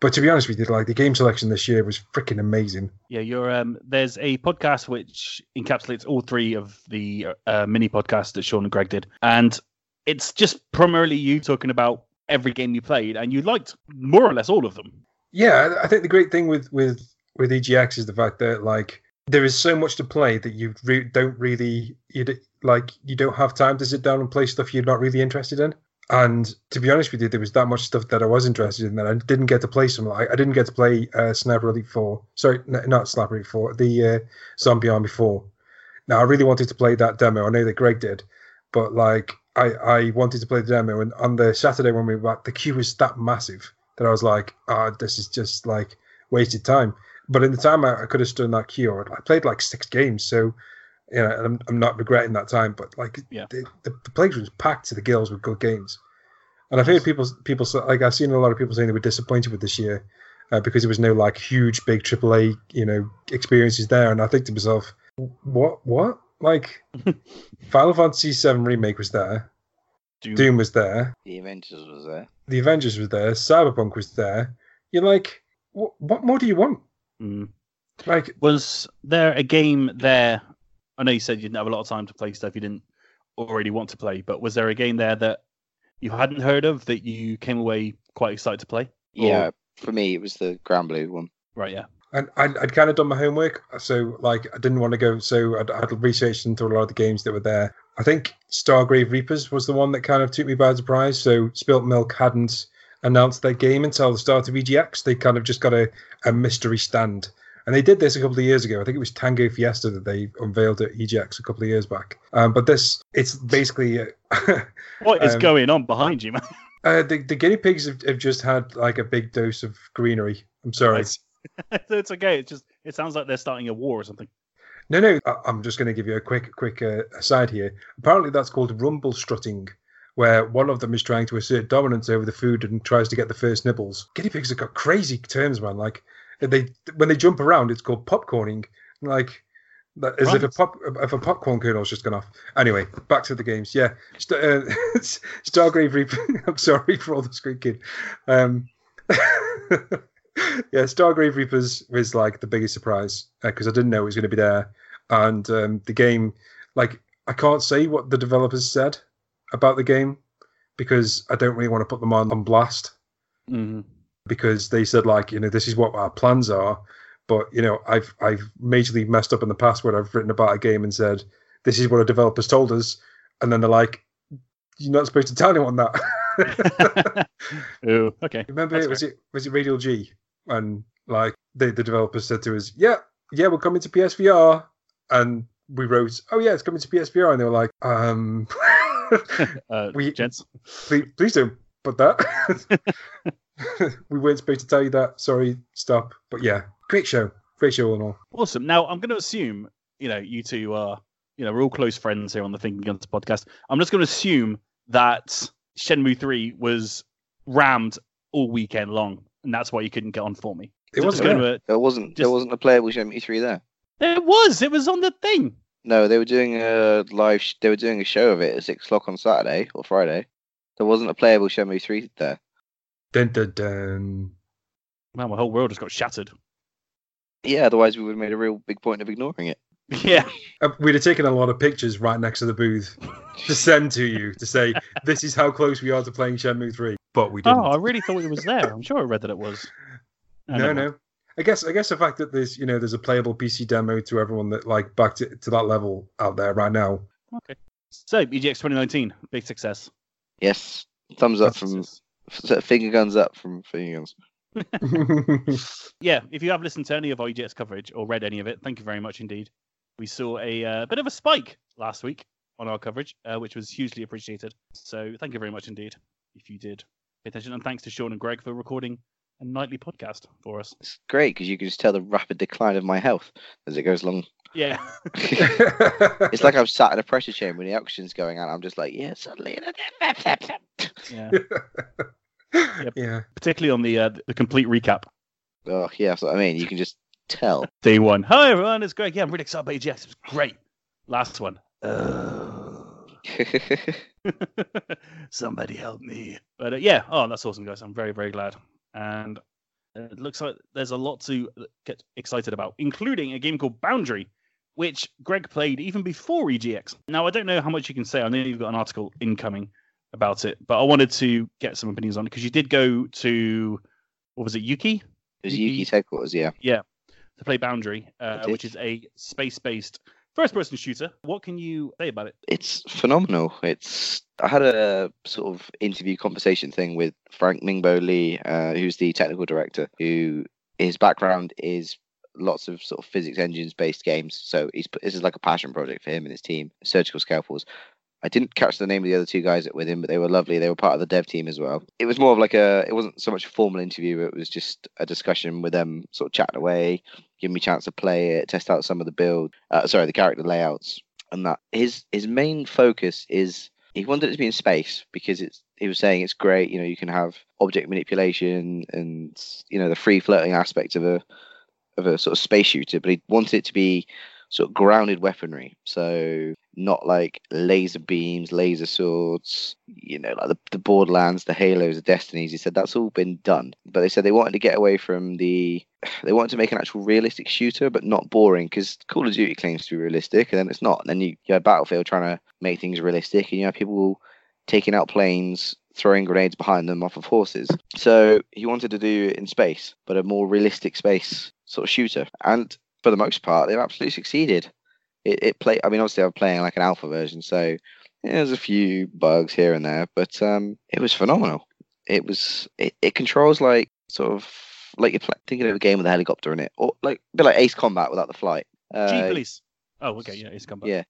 But to be honest with you, like the game selection this year was freaking amazing. Yeah, you're. Um, there's a podcast which encapsulates all three of the uh, mini podcasts that Sean and Greg did, and it's just primarily you talking about every game you played, and you liked more or less all of them. Yeah, I think the great thing with with with EGX is the fact that like there is so much to play that you re- don't really you like you don't have time to sit down and play stuff you're not really interested in. And to be honest with you, there was that much stuff that I was interested in that I didn't get to play. Some like I didn't get to play uh, Sniper Elite Four. Sorry, n- not Sniper Elite Four. The uh, Zombie Army Four. Now I really wanted to play that demo. I know that Greg did, but like I I wanted to play the demo, and on the Saturday when we were back, the queue was that massive that I was like, ah, this is just like wasted time. But in the time I, I could have stood in that queue, I played like six games, so you know, and I'm, I'm not regretting that time. But like, Yeah. the, the, the place was packed to the gills with good games, and I've heard people people say- like I've seen a lot of people saying they were disappointed with this year uh, because there was no like huge big AAA you know experiences there, and I think to myself, what what like Final Fantasy VII remake was there, Doom. Doom was there, The Avengers was there. the Avengers was there, Cyberpunk was there. You're like, what, what more do you want? Mm. Like, Was there a game there? I know you said you didn't have a lot of time to play stuff you didn't already want to play, but was there a game there that you hadn't heard of that you came away quite excited to play? Yeah, for me it was the Granblue one. Right, yeah. and I'd, I'd kind of done my homework, so like I didn't want to go. So I'd, I'd researched into a lot of the games that were there. I think Stargrave Reapers was the one that kind of took me by surprise. So Spilt Milk hadn't announced their game until the start of EGX. They kind of just got a, a mystery stand. And they did this a couple of years ago. I think it was Tango Fiesta that they unveiled at EGX a couple of years back. Um, but this, it's basically uh, What is Um, going on behind you, man? uh, the the guinea pigs have, have just had like a big dose of greenery. I'm sorry. It's okay. It's just it sounds like they're starting a war or something. No, no. I- I'm just going to give you a quick, quick uh, aside here. Apparently, that's called rumble strutting, where one of them is trying to assert dominance over the food and tries to get the first nibbles. Guinea pigs have got crazy terms, man. Like they, when they jump around, it's called popcorning. Like as if a pop, if a popcorn kernel's just gone off. Anyway, back to the games. Yeah, St- uh, Stargrave Reaper. I'm sorry for all the squeaking. Um, yeah, Stargrave Reapers was like the biggest surprise because I didn't know it was going to be there, and um, the game, like, I can't say what the developers said about the game because I don't really want to put them on on blast Mm. Because they said like you know this is what our plans are, but you know I've I've majorly messed up in the past when I've written about a game and said this is what a developers told us, and then they're like, you're not supposed to tell anyone that. Ooh, okay. Remember, That's was it was it Radial G? And like the the developers said to us, "Yeah, yeah, we're coming to PSVR," and we wrote, "Oh yeah, it's coming to PSVR," and they were like, "Um, Uh, We- gents. please, please don't put that we weren't supposed to tell you that. Sorry, stop. But yeah, great show, great show all in all. Awesome. Now I'm going to assume, you know, you two are, you know, we're all close friends here on the Finger Guns podcast. I'm just going to assume that Shenmue 3 was rammed all weekend long, and that's why you couldn't get on for me. It So wasn't. good. going to- There wasn't there wasn't a playable Shenmue three there. It was. It was on the thing. No, they were doing a live. Sh- they were doing a show of it at six o'clock on Saturday or Friday. There wasn't a playable Shenmue three there. Dun, dun, dun. Man, my whole world just got shattered. Yeah, otherwise we would have made a real big point of ignoring it. Yeah. Uh, we'd have taken a lot of pictures right next to the booth to send to you to say this is how close we are to playing Shenmue 3, but we didn't. Oh, I really thought it was there. I'm sure I read that it was. Oh, no, never no. I guess I guess the fact that there's you know there's a playable PC demo to everyone that like back to, to that level out there right now. Okay. So, EGX 2019, big success. Yes, thumbs up Big from success. Finger guns up from finger guns. Yeah, if you have listened to any of our EGX coverage or read any of it, thank you very much indeed. We saw a uh, bit of a spike last week on our coverage, uh, which was hugely appreciated. So, thank you very much indeed if you did pay attention. And thanks to Sean and Greg for recording a nightly podcast for us. It's great because you can just tell the rapid decline of my health as it goes along. Yeah. It's like I'm sat in a pressure chamber when the oxygen's going out. I'm just like, yeah, suddenly. yeah. yeah. Particularly on the uh, the complete recap. Oh, yeah, that's what I mean. You can just tell. Day one. Hi everyone, it's Greg. Yeah, I'm really excited about EGX. It was great. Last one. Uh, somebody help me. But uh, yeah, oh, that's awesome, guys. I'm very, very glad. And uh, it looks like there's a lot to get excited about, including a game called Boundary, which Greg played even before EGX. Now, I don't know how much you can say. I know you've got an article incoming about it, but I wanted to get some opinions on it because you did go to, what was it, Ukie? It was Ukie- Ukie's headquarters, yeah. Yeah, to play Boundary, uh, which is a space-based first-person shooter. What can you say about it? It's phenomenal. It's I had a sort of interview conversation thing with Frank Mingbo Lee, uh, who's the technical director, who his background is lots of sort of physics engines based games. So he's this is like a passion project for him and his team, Surgical Scalpels. I didn't catch the name of the other two guys that with him, but they were lovely. They were part of the dev team as well. It was more of like a, it wasn't so much a formal interview. It was just a discussion with them, sort of chatting away, giving me a chance to play it, test out some of the build, uh, sorry, the character layouts, and that. His his main focus is he wanted it to be in space because it's. He was saying it's great. You know, you can have object manipulation and you know the free floating aspect of a of a sort of space shooter, but he wanted it to be sort of grounded weaponry. So not like laser beams, laser swords, you know, like the, the Borderlands, the Halos, the Destinies. He said that's all been done. But they said they wanted to get away from the. They wanted to make an actual realistic shooter, but not boring, because Call of Duty claims to be realistic, and then it's not. And then you, you have Battlefield trying to make things realistic, and you have people taking out planes, throwing grenades behind them off of horses. So he wanted to do it in space, but a more realistic space sort of shooter. And for the most part, they've absolutely succeeded. It, it play. I mean, obviously, I'm playing like an alpha version, so yeah, there's a few bugs here and there, but um, it was phenomenal. It was. It, it controls like sort of like you're pl- thinking of a game with a helicopter in it, or like a bit like Ace Combat without the flight. G Uh, Police. Oh, okay, yeah, come back. yeah.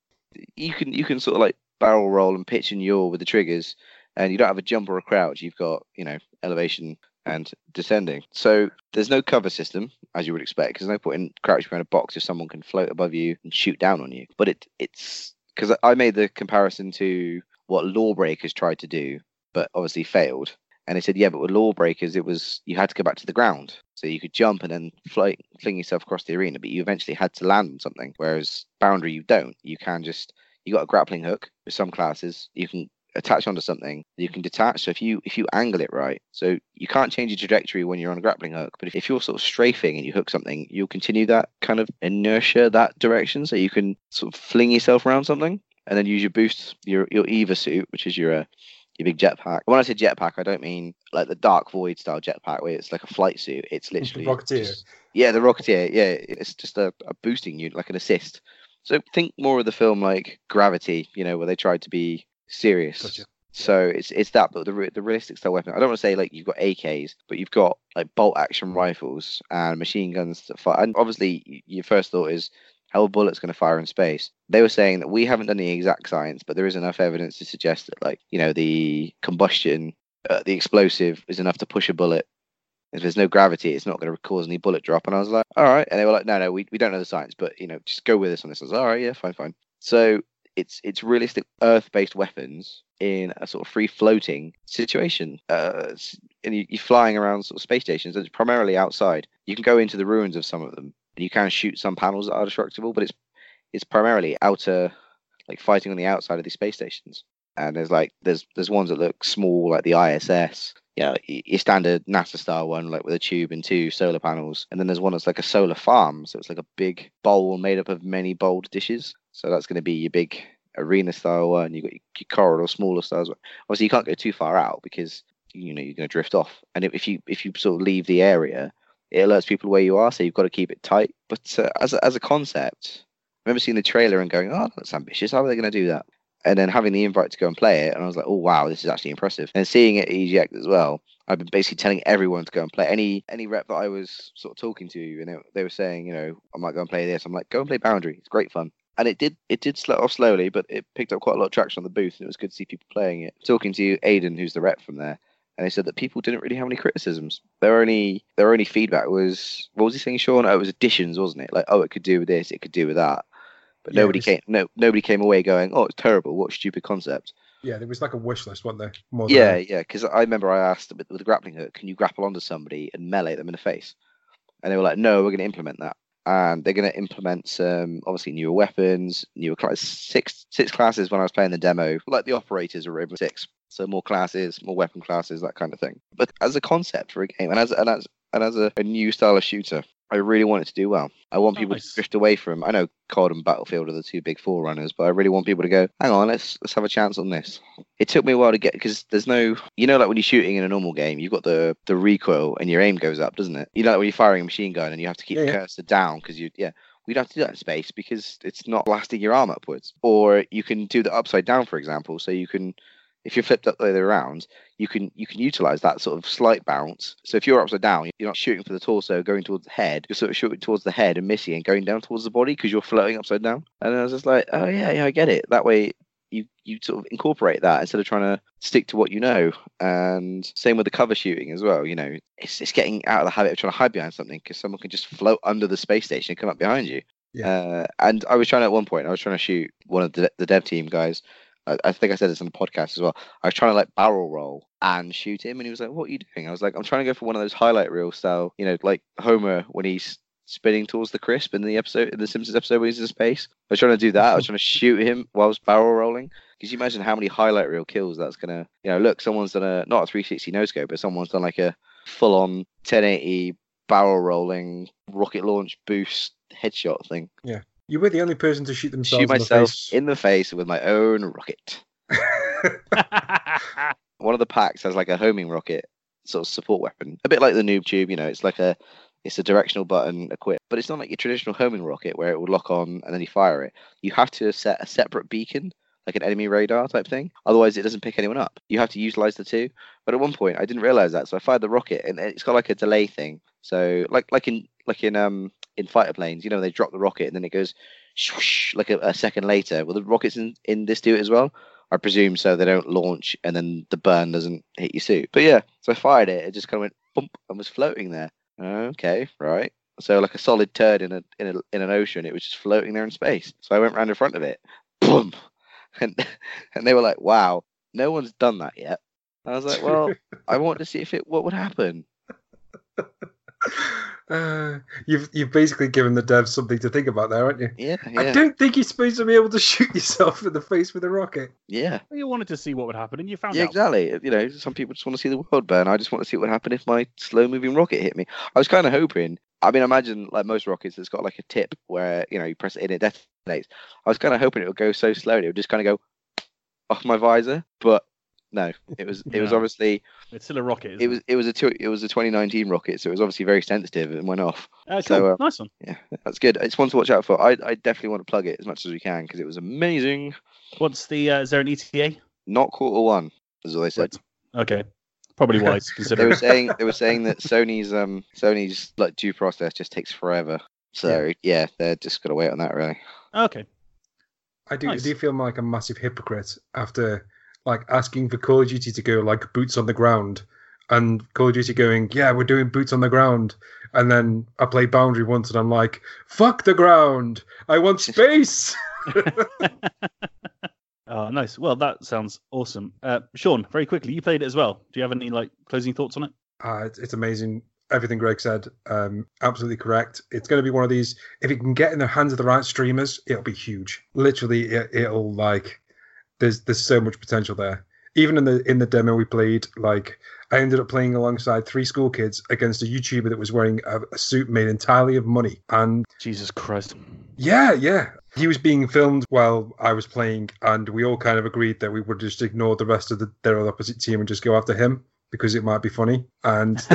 you can you can sort of like barrel roll and pitch and yaw with the triggers, and you don't have a jump or a crouch. You've got you know elevation and descending. So there's no cover system as you would expect. 'cause There's no point in crouching behind a box if someone can float above you and shoot down on you. But it it's because I made the comparison to what Lawbreakers tried to do, but obviously failed. And they said, yeah, but with Lawbreakers, it was you had to go back to the ground, so you could jump and then float, fling yourself across the arena, but you eventually had to land on something. Whereas Boundary, you don't. You can just you got a grappling hook with some classes. You can attach onto something. You can detach. So if you if you angle it right, so you can't change your trajectory when you're on a grappling hook. But if, if you're sort of strafing and you hook something, you'll continue that kind of inertia that direction. So you can sort of fling yourself around something and then use your boost, your your Eva suit, which is your uh, your big jetpack. When I say jetpack, I don't mean like the Dark Void style jetpack where it's like a flight suit. It's literally Rocketeer. just- yeah, the Rocketeer. Yeah, it's just a, a boosting unit, like an assist. So think more of the film like Gravity, you know, where they tried to be serious. Gotcha. So it's it's that, but the the realistic style weapon. I don't want to say like you've got AKs, but you've got like bolt action rifles and machine guns that fire. And obviously, your first thought is how a bullet's going to fire in space. They were saying that we haven't done the exact science, but there is enough evidence to suggest that like you know the combustion uh, the explosive is enough to push a bullet. If there's no gravity, it's not going to cause any bullet drop. And I was like, all right. And they were like, no, no, we, we don't know the science, but you know, just go with us on this. I was like, all right, yeah, fine, fine. So it's it's realistic Earth-based weapons in a sort of free floating situation. Uh, and you, you're flying around sort of space stations. and It's primarily outside. You can go into the ruins of some of them, and you can shoot some panels that are destructible, but it's it's primarily outer, like fighting on the outside of these space stations. And there's like there's there's ones that look small, like the ISS. You know, your standard NASA style one, like with a tube and two solar panels. And then there's one that's like a solar farm, so it's like a big bowl made up of many bowled dishes. So that's going to be your big arena style one. You've got your, your corridor, smaller styles. Obviously, you can't go too far out because you know you're going to drift off. And if you if you sort of leave the area, it alerts people where you are, so you've got to keep it tight. But uh, as a, as a concept, I remember seeing the trailer and going, "Oh, that's ambitious. How are they going to do that?" And then having the invite to go and play it, and I was like, "Oh wow, this is actually impressive." And seeing it at EGX as well, I've been basically telling everyone to go and play. Any any rep that I was sort of talking to, and they, they were saying, you know, I might go and play this. I'm like, go and play Boundary. It's great fun. And it did it did slow off slowly, but it picked up quite a lot of traction on the booth, and it was good to see people playing it. Talking to Aiden, who's the rep from there, and they said that people didn't really have any criticisms. Their only their only feedback was what was he saying, Sean? Oh, it was additions, wasn't it? Like, oh, it could do with this, it could do with that. But Yeah, nobody was- came no nobody came away going, oh, it's terrible. What a stupid concept. Yeah, there was like a wish list, wasn't there? More Yeah, a- yeah. Because I remember I asked with, with the grappling hook, can you grapple onto somebody and melee them in the face? And they were like, no, we're going to implement that. And they're going to implement some obviously newer weapons, newer class six six classes. When I was playing the demo, like the operators were over six, so more classes, more weapon classes, that kind of thing. But as a concept for a game, and as and as and as a, a new style of shooter, I really want it to do well. I want oh, people Nice. to drift away from. I know COD and Battlefield are the two big forerunners, but I really want people to go. Hang on, let's let's have a chance on this. It took me a while to get because there's no, you know, like when you're shooting in a normal game, you've got the the recoil and your aim goes up, doesn't it? You know, like when you're firing a machine gun and you have to keep Yeah, the yeah. cursor down because you, yeah. We don't have to do that in space because it's not blasting your arm upwards. Or you can do the upside down, for example. So you can, if you're flipped up the other way around, you can you can utilize that sort of slight bounce. So if you're upside down, you're not shooting for the torso, going towards the head. You're sort of shooting towards the head and missing and going down towards the body because you're floating upside down. And I was just like, oh yeah, yeah, I get it. That way you you sort of incorporate that instead of trying to stick to what you know. And same with the cover shooting as well. You know, it's it's getting out of the habit of trying to hide behind something because someone can just float under the space station and come up behind you. Yeah. Uh, and I was trying at one point, I was trying to shoot one of the, the dev team guys. I, I think I said this on the podcast as well. I was trying to like barrel roll and shoot him, and he was like, "What are you doing?" I was like, "I'm trying to go for one of those highlight reel style, you know, like Homer when he's spinning towards the crisp in the episode, in the Simpsons episode when he's in space. I was trying to do that. I was trying to shoot him whilst barrel rolling. Because you imagine how many highlight reel kills that's gonna, you know, look, someone's done a not a 360 no scope, but someone's done like a full on 1080 barrel rolling rocket launch boost headshot thing. You were the only person to shoot themselves Shoot in myself the face. in the face with my own rocket. one of the packs has like a homing rocket sort of support weapon, a bit like the noob tube. You know, it's like a it's a directional button equipped, but it's not like your traditional homing rocket where it will lock on and then you fire it. You have to set a separate beacon, like an enemy radar type thing. Otherwise, it doesn't pick anyone up. You have to utilize the two. But at one point, I didn't realize that, so I fired the rocket, and it's got like a delay thing. So like like in like in um in fighter planes, you know, they drop the rocket and then it goes swoosh like a, a second later. Well, the rockets in in this do it as well. I presume so they don't launch and then the burn doesn't hit your suit. But yeah, so I fired it. It just kind of went bump and was floating there. Okay, right. So like a solid turd in a in a in an ocean, it was just floating there in space. So I went round in front of it, boom, and and they were like, "Wow, no one's done that yet." And I was like, "Well, I want to see if it what would happen." Uh, you've you've basically given the devs something to think about there, aren't you? Yeah, I don't think you're supposed to be able to shoot yourself in the face with a rocket. yeah, you wanted to see what would happen, and you found yeah. out. Exactly. You know, some people just want to see the world burn. I just want to see what would happen if my slow-moving rocket hit me. I was kind of hoping. I mean, imagine like most rockets, it's got like a tip where you know you press it in, it detonates. I was kind of hoping it would go so slowly, it would just kind of go off my visor, but no, it was it was No. obviously It's still a rocket. Isn't it was it was a two, it was a 2019 rocket, so it was obviously very sensitive and went off. Uh, cool. so, uh, nice one. Yeah, that's good. It's one to watch out for. I I definitely want to plug it as much as we can because it was amazing. What's the? Uh, is there an ETA? Not quarter one, is all they said. Right. Okay, probably wise They were saying they were saying that Sony's um Sony's like due process just takes forever. So yeah, they're just gonna wait on that really. okay. I do. Nice. I do feel like a massive hypocrite after like asking for Call of Duty to go like boots on the ground, and Call of Duty going, yeah, we're doing boots on the ground. And then I play Boundary once, and I'm like, fuck the ground, I want space. Oh, nice. Well, that sounds awesome. Uh, Sean, very quickly, you played it as well. Do you have any like closing thoughts on it? Uh, it's, it's amazing. Everything Greg said, um, absolutely correct. It's going to be one of these. If it can get in the hands of the right streamers, it'll be huge. Literally, it, it'll like. There's there's so much potential there. Even in the in the demo we played, like I ended up playing alongside three school kids against a YouTuber that was wearing a, a suit made entirely of money, and Jesus Christ. yeah, yeah. He was being filmed while I was playing, and we all kind of agreed that we would just ignore the rest of the, their opposite team and just go after him because it might be funny. And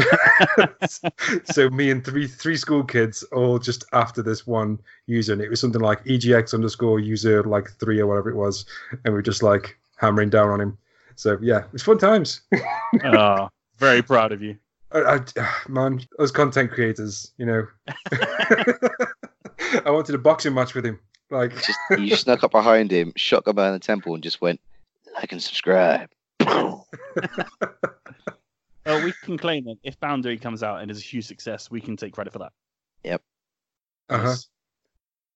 so me and three three school kids all just after this one user, and it was something like EGX underscore user like three or whatever it was, and we are just like hammering down on him. So yeah, it's fun times. oh, very proud of you. I, I, man, as content creators, you know, I wanted a boxing match with him. Like, Just you snuck up behind him, shotgun behind the temple, and just went like and subscribe. Well, we can claim that if Boundary comes out and is a huge success, we can take credit for that. Yep. uh-huh.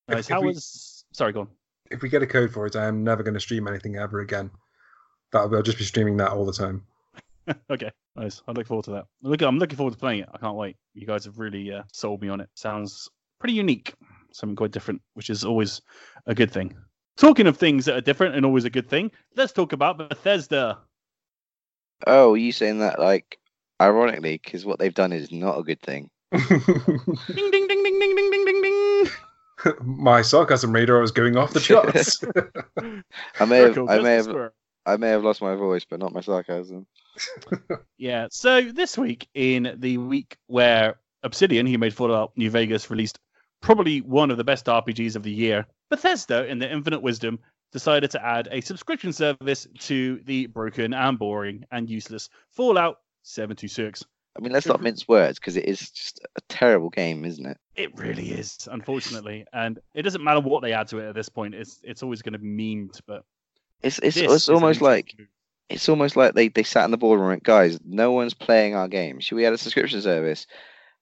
Nice. If- How we- was? Sorry, go on. if we get a code for it, I am never going to stream anything ever again. That'll I'll just be streaming that all the time. okay, nice. I look forward to that. Look, I'm looking forward to playing it. I can't wait. You guys have really uh, sold me on it. Sounds pretty unique, something quite different, which is always a good thing. Talking of things that are different and always a good thing, let's talk about Bethesda. Oh, you saying that like ironically because what they've done is not a good thing. Ding ding ding ding ding ding ding ding ding. My sarcasm radar was going off the charts. I may have, I may have. I may have lost my voice, but not my sarcasm. Yeah. So this week, in the week where Obsidian, who made Fallout New Vegas, released probably one of the best RPGs of the year, Bethesda, in their infinite wisdom, decided to add a subscription service to the broken and boring and useless Fallout 76. I mean, let's not mince words because it is just a terrible game, isn't it? It really is, unfortunately, and it doesn't matter what they add to it at this point. It's it's always going to be memed, but It's it's, it's almost like move. it's almost like they, they sat in the boardroom and went, guys, no one's playing our game. Should we add a subscription service?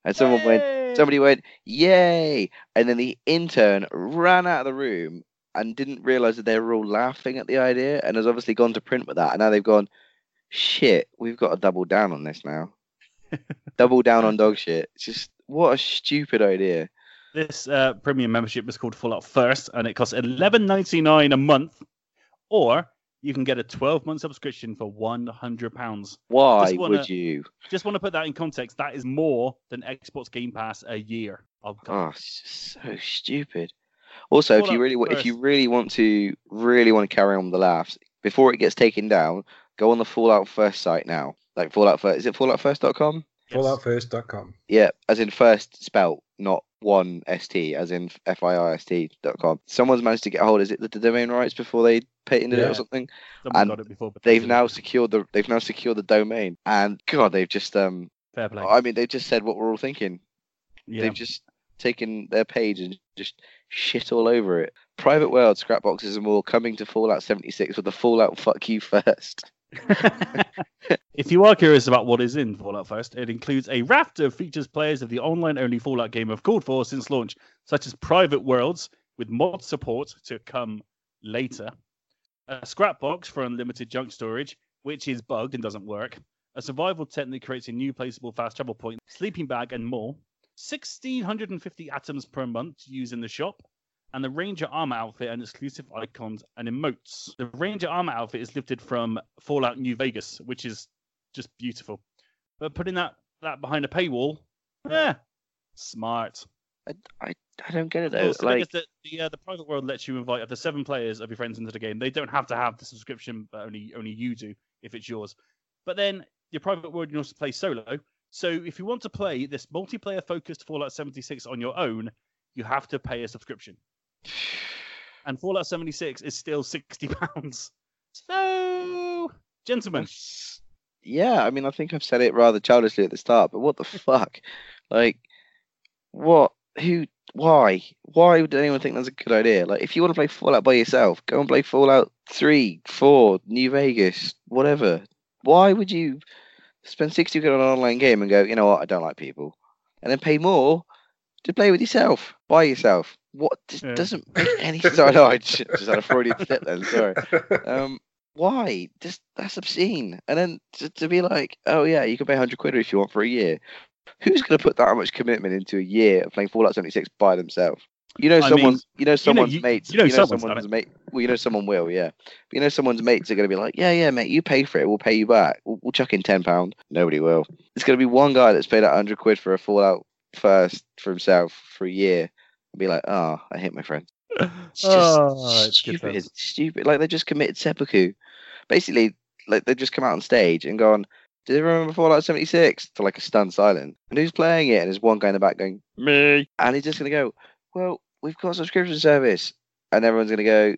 And someone went, somebody went, yay! And then the intern ran out of the room and didn't realize that they were all laughing at the idea and has obviously gone to print with that. And now they've gone, shit, we've got to double down on this now. double down on dog shit. It's just, what a stupid idea. This uh, premium membership is called Fallout First, and it costs eleven ninety nine a month, or you can get a twelve month subscription for one hundred pounds. Why wanna- would you? Just want to put that in context. That is more than Xbox Game Pass a year. Oh, God. Oh, it's just so stupid. Also, if you really wa- if you really want to really want to carry on the laughs before it gets taken down, go on the Fallout First site now. Like Fallout First, is it FalloutFirst.com? Yes. Falloutfirst.com. Yeah, as in first spelt, not one st, as in f i r s t dot com. Someone's managed to get hold. Is it the, the domain rights before they patented it or something? Someone and got it before, but They've didn't. now secured the they've now secured the domain, and God, they've just um. fair play. I mean, they've just said what we're all thinking. yeah. They've just taken their page and just shit all over it. Private World, Scrapboxes and more coming to Fallout 76 with the Fallout fuck you first. if you are curious about what is in Fallout First, it includes a raft of features players of the online only Fallout game have called for since launch, such as private worlds with mod support to come later, a scrap box for unlimited junk storage, which is bugged and doesn't work, a survival that creates a new placeable fast travel point, sleeping bag, and more, 1,650 atoms per month to use in the shop, and the Ranger armor outfit and exclusive icons and emotes. The Ranger armor outfit is lifted from Fallout New Vegas, which is just beautiful. But putting that that behind a paywall, yeah, smart. I, I, I don't get it though. so I like, the the, uh, the private world lets you invite up to seven players of your friends into the game. They don't have to have the subscription, but only only you do if it's yours. But then your private world you can also play solo. So if you want to play this multiplayer focused Fallout 76 on your own, you have to pay a subscription. And Fallout 76 is still 60 pounds. So, gentlemen, yeah, I mean, I think I've said it rather childishly at the start, but what the fuck? Like, what? who? Why? Why would anyone think that's a good idea? Like, if you want to play Fallout by yourself, go and play Fallout Three, Four, New Vegas, whatever. Why would you spend sixty quid on an online game and go, you know what, I don't like people, and then pay more to play with yourself, by yourself? What Yeah. doesn't make any sense. I know I just, just had a Freudian slip then. Sorry. Um, why? Just that's obscene. And then to, to be like, oh yeah, you can pay hundred quid if you want for a year. Who's going to put that much commitment into a year of playing Fallout 76 by themselves? You know, I mean, someone's, you know, someone's you- mates, you know someone's done someone's it. mate. Well, you know, someone will, yeah. But you know, someone's mates are going to be like, yeah, yeah, mate, you pay for it, we'll pay you back. We'll, we'll chuck in ten pound. Nobody will. It's going to be one guy that's paid out hundred quid for a Fallout first for himself for a year, and be like, oh, I hate my friends. It's just Oh, it's stupid. times. stupid. Like they just committed seppuku. Basically, like they just come out on stage and gone. Do they remember Fallout 76? To like a stunned silence. And who's playing it? And there's one guy in the back going, Me. and he's just gonna go, Well, we've got a subscription service. And everyone's gonna go,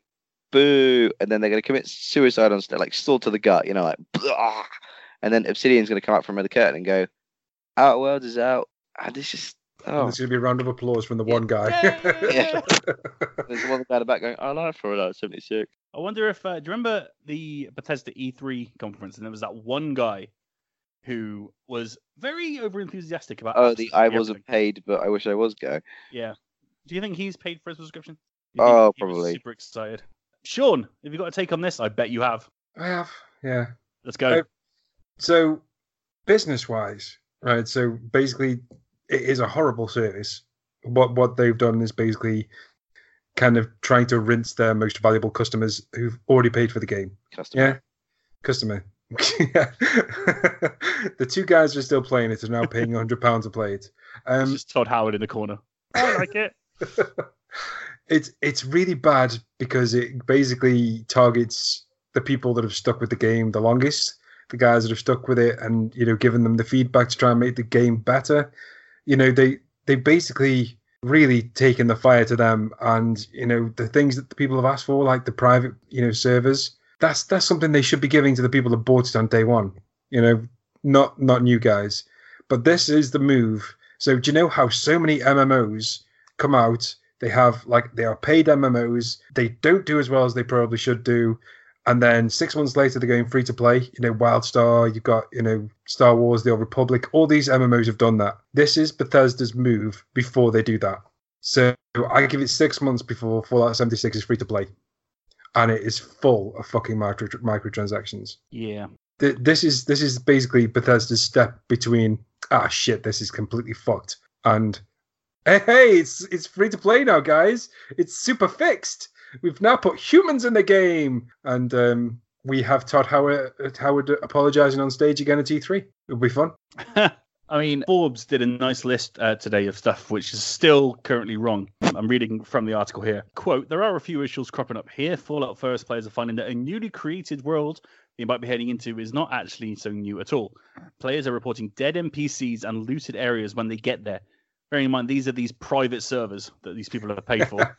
Boo. And then they're gonna commit suicide on stage, like sword to the gut, you know, like "Blah." and then Obsidian's gonna come out from under the curtain and go, Outer Worlds is out. And it's just oh There's going to be a round of applause from the Yeah. one guy. Yeah. there's one guy in the back going, I like Fallout 76. I wonder if uh, do you remember the Bethesda E3 conference and there was that one guy who was very over enthusiastic about. Oh, the I wasn't paid, but I wish I was guy. Yeah. Do you think he's paid for his subscription? Do you think Oh, probably. Super excited. Sean, have you got a take on this? I bet you have. I have, yeah. Let's go. Uh, So, business wise, right? So basically, it is a horrible service. What what they've done is basically kind of trying to rinse their most valuable customers who've already paid for the game. Customer. Yeah, customer. yeah. the two guys who are still playing it are now paying hundred pounds to play it. it's Um, just Todd Howard in the corner. I like it. it's it's really bad because it basically targets the people that have stuck with the game the longest, the guys that have stuck with it, and you know, given them the feedback to try and make the game better. You know, they they basically really taken the fire to them, and you know, the things that the people have asked for, like the private, you know, servers. That's that's something they should be giving to the people that bought it on day one. You know, not not new guys. But this is the move. So do you know how so many MMOs come out? They have like they are paid MMOs. They don't do as well as they probably should do. And then six months later, they're going free to play. You know, WildStar. You've got you know Star Wars: The Old Republic. All these MMOs have done that. This is Bethesda's move before they do that. So I give it six months before Fallout 76 is free to play, and it is full of fucking micro microtransactions Yeah. th- this is this is basically Bethesda's step between ah shit this is completely fucked and hey hey it's it's free to play now guys it's super fixed we've now put humans in the game and um we have Todd Howard Howard apologizing on stage again at E3 it'll be fun I mean, Forbes did a nice list uh, today of stuff which is still currently wrong. I'm reading from the article here. Quote, there are a few issues cropping up here. Fallout First players are finding that a newly created world they might be heading into is not actually so new at all. Players are reporting dead NPCs and looted areas when they get there. Bearing in mind, these are these private servers that these people have paid for.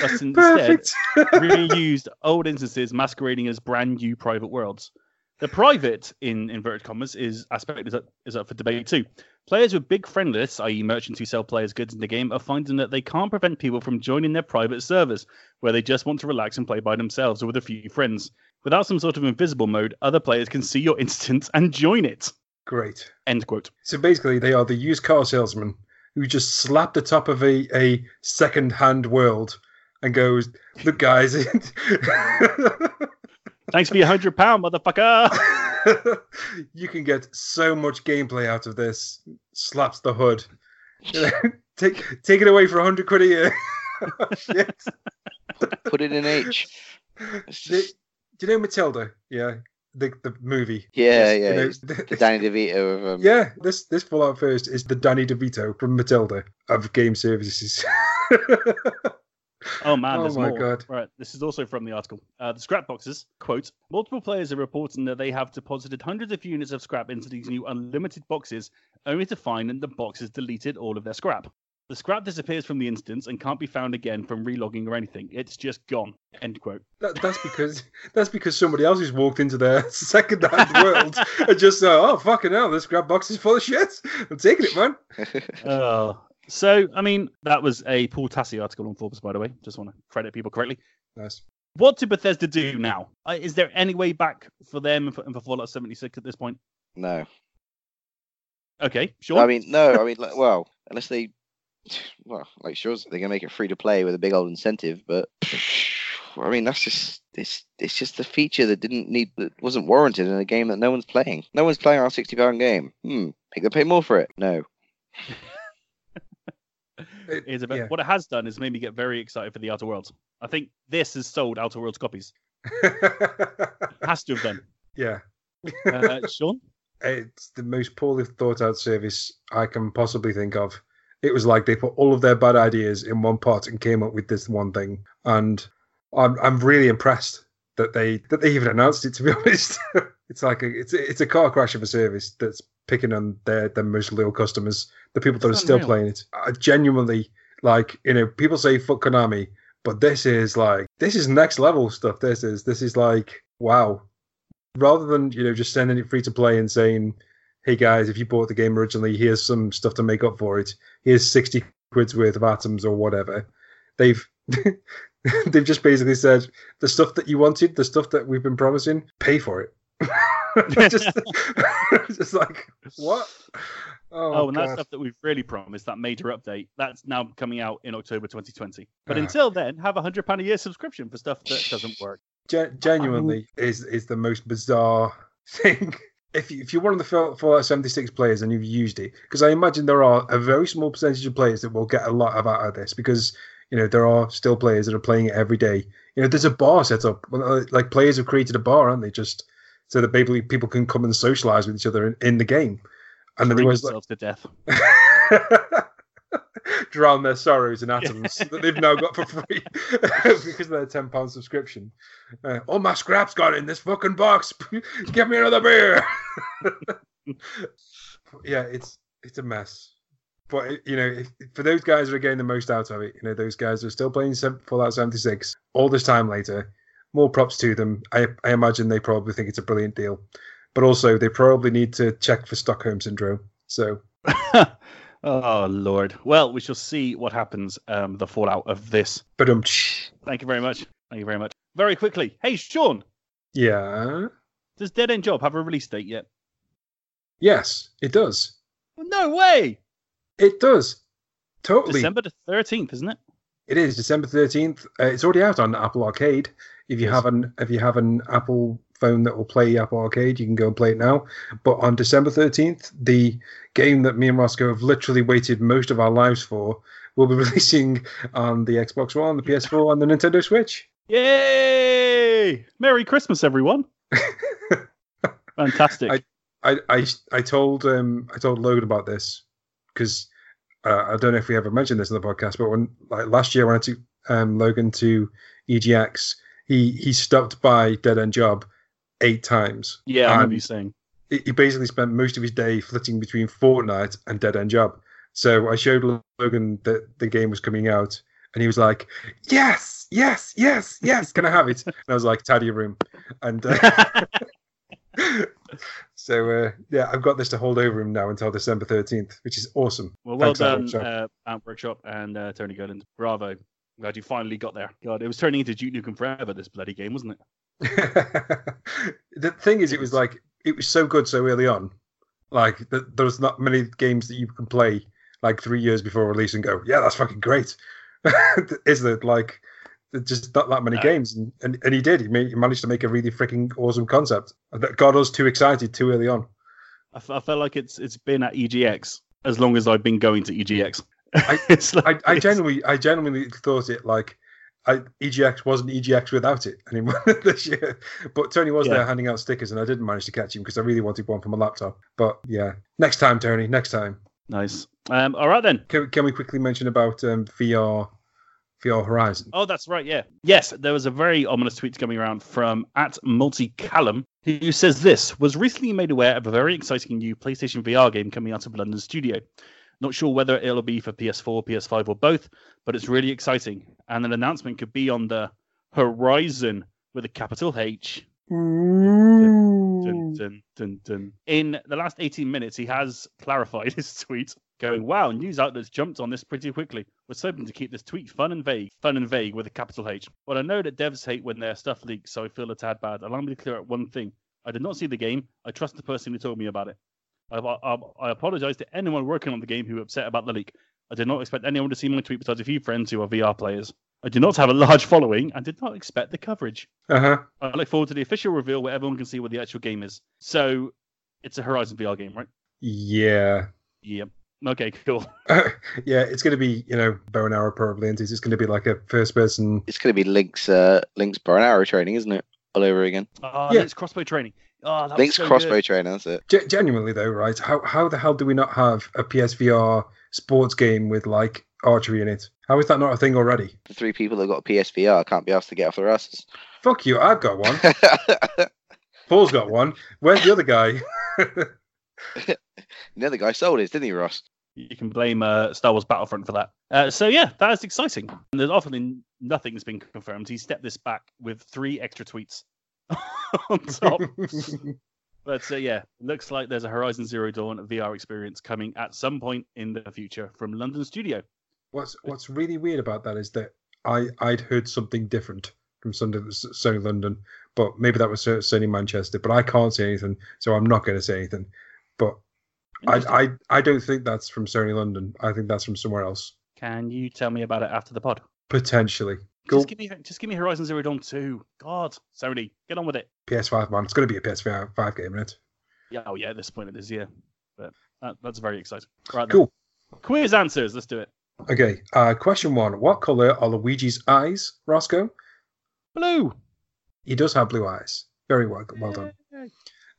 Thus, instead, reused old instances masquerading as brand new private worlds. The private, in inverted commas, is aspect is up, is up for debate too. Players with big friend lists, i.e., merchants who sell players goods in the game, are finding that they can't prevent people from joining their private servers, where they just want to relax and play by themselves or with a few friends. Without some sort of invisible mode, other players can see your instance and join it. Great End quote. So basically, they are the used car salesman who just slap the top of a, a second-hand world and goes, "Look, guys, Thanks for your hundred pound, motherfucker. you can get so much gameplay out of this." Slaps the hood. Take take it away for hundred quid a year. Shit. Put it in H. It's Do, do you know Matilda? Yeah, the the movie. yeah, You yeah. know, it's the Danny DeVito of um, yeah, this this Fallout First is the Danny DeVito from Matilda of game services. Oh man, Oh my more. God. Right, this is also from the article. Uh, the scrap boxes quote: Multiple players are reporting that they have deposited hundreds of units of scrap into these new unlimited boxes, only to find that the boxes deleted all of their scrap. The scrap disappears from the instance and can't be found again from relogging or anything. It's just gone. End quote. That, that's because that's because somebody else has walked into their second-hand world and just uh, oh fucking hell, this grab box is full of shit. I'm taking it, man. Oh, So, I mean, that was a Paul Tassi article on Forbes, by the way. Just want to credit people correctly. Nice. What do Bethesda do now? Uh, Is there any way back for them and for, and for Fallout 76 at this point? No. Okay, sure. I mean, no. I mean, like, well, unless they, well, like, sure, they're gonna make it free to play with a big old incentive, but I mean, that's just it's it's just a feature that didn't need that wasn't warranted in a game that no one's playing. No one's playing our sixty pound game. Hmm. Make them pay more for it. No. It- Is a bit- yeah. What it has done is made me get very excited for the Outer Worlds. I think this has sold Outer Worlds copies. Has to have done. yeah. Uh, Sean? it's the most poorly thought out service I can possibly think of. It was like they put all of their bad ideas in one pot and came up with this one thing. And I'm I'm really impressed that they that they even announced it. To be honest, it's like a it's it's a car crash of a service that's picking on their their most loyal customers, the people that are still unreal. playing it. I genuinely like you know people say fuck Konami, but this is like this is next level stuff. This is this is like wow rather than you know just sending it free to play and saying hey guys if you bought the game originally here's some stuff to make up for it here's 60 quid's worth of atoms or whatever they've they've just basically said the stuff that you wanted the stuff that we've been promising pay for it just, just like what oh, Oh, and that stuff that we've really promised, that major update, that's now coming out in October 2020. But Ah. until then, have a hundred pound a year subscription for stuff that doesn't work. Gen- genuinely is is the most bizarre thing. If you, if you're one of the Fall- Fallout 76 players and you've used it, because I imagine there are a very small percentage of players that will get a lot of out of this, because you know there are still players that are playing it every day. You know, there's a bar set up. Uh, Like players have created a bar, aren't they? Just so that maybe people can come and socialize with each other in, in the game. And then Drink there was like, to death. drown their sorrows in atoms that they've now got for free because of their ten pound subscription. Uh, all my scraps got in this fucking box. Give me another beer. yeah, it's it's a mess. But you know, if, for those guys that are getting the most out of it, you know, those guys are still playing Fallout 76 all this time later. More props to them. I I imagine they probably think it's a brilliant deal, but also they probably need to check for Stockholm syndrome. So oh lord. Well, we shall see what happens. Um, the fallout of this. but um, Thank you very much. Thank you very much. Very quickly. Hey, Sean, yeah. does Dead End Job have a release date yet? Yes, it does. No way. It does. Totally. December the 13th, isn't it? It is December thirteenth. Uh, it's already out on Apple Arcade. If you Yes. have an if you have an Apple phone that will play Apple Arcade, you can go and play it now. But on December thirteenth, the game that me and Rossko have literally waited most of our lives for will be releasing on the Xbox One, the PS4, and the Nintendo Switch. Yay! Merry Christmas, everyone. Fantastic. I- I I, I told um I told Logan about this because uh, I don't know if we ever mentioned this in the podcast, but when like last year when I took um, Logan to EGX, he he stopped by Dead End Job eight times. yeah, I remember you saying. he basically spent most of his day flitting between Fortnite and Dead End Job. So I showed Logan that the game was coming out, and he was like, "Yes, yes, yes, yes, can I have it?" And I was like, "Tidy your room," and. Uh, So uh, yeah, I've got this to hold over him now until December thirteenth, which is awesome. Well, well Thanks, Ant done, Workshop. uh, Ant Workshop and uh, Tony Gowland. Bravo. Glad you finally got there. God, it was turning into Duke Nukem Forever, this bloody game, wasn't it? the thing is, it was like it was so good so early on. Like th- there's not many games that you can play like three years before release and go, yeah, that's fucking great. is there like just not that many No. games, and, and and he did. He, made, he managed to make a really freaking awesome concept that got us too excited too early on. I, f- I felt like it's it's been at EGX as long as I've been going to EGX. I- like, I, I genuinely, I genuinely thought it like I, EGX wasn't EGX without it anymore this year. But Tony was Yeah. there handing out stickers, and I didn't manage to catch him because I really wanted one for my laptop. But yeah, next time, Tony, next time. Nice. Um, all right then. Can, can we quickly mention about um, VR, VR Horizon? Oh, that's right. Yeah. Yes, there was a very ominous tweet coming around from at multicallum who says this was recently made aware of a very exciting new PlayStation VR game coming out of London studio. Not sure whether it'll be for PS4, PS5, or both, but it's really exciting. And an announcement could be on the horizon with a capital H. Dun, dun, dun. In the last 18 minutes, he has clarified his tweet going, wow, news outlets jumped on this pretty quickly. Was hoping to keep this tweet fun and vague. Fun and vague with a capital H. But I know that devs hate when their stuff leaks, so I feel a tad bad. Allow me to clear up one thing. I did not see the game. I trust the person who told me about it. I, I, I apologize to anyone working on the game who were upset about the leak. I did not expect anyone to see my tweet besides a few friends who are VR players. I do not have a large following and did not expect the coverage. Uh huh. I look forward to the official reveal where everyone can see what the actual game is. So it's a Horizon VR game, right? Yeah. Yep. Okay, cool. yeah, it's going to be you know bow and arrow probably, and it's going to be like a first person. It's going to be Link's uh, Link's bow and arrow training, isn't it? All over again. Oh, Yeah. Link's crossbow training. Oh, that Link's was so crossbow good. training. That's it. Ge- genuinely though, right? How how the hell do we not have a PSVR sports game with like archery in it? How is that not a thing already? The three people that got a PSVR can't be asked to get off their asses. Fuck you! I've got one. Paul's got one. Where's the other guy? the other guy sold his, didn't he, Ross? You can blame uh, Star Wars Battlefront for that. Uh, so yeah, that is exciting. And there's often nothing's been confirmed. He stepped this back with three extra tweets on top. But uh, yeah, looks like there's a Horizon Zero Dawn VR experience coming at some point in the future from London Studio. what's What's really weird about that is that I I'd heard something different from Sunday, Sony London, but maybe that was Sony Manchester. But I can't say anything, so I'm not going to say anything. But I, I I don't think that's from Sony London. I think that's from somewhere else Can you tell me about it after the pod? potentially. Go Just give me, just give me Horizon Zero Dawn two. God, Sony, get on with it. PS5 man. It's going to be a PS5 game, isn't it? Yeah, oh yeah, at this point it is, yeah. But that, that's very exciting. Right, then. Cool. Quiz answers. Let's do it. Okay. Uh, question one: What color are Luigi's eyes, Rossko? Blue. He does have blue eyes. Very well, well done.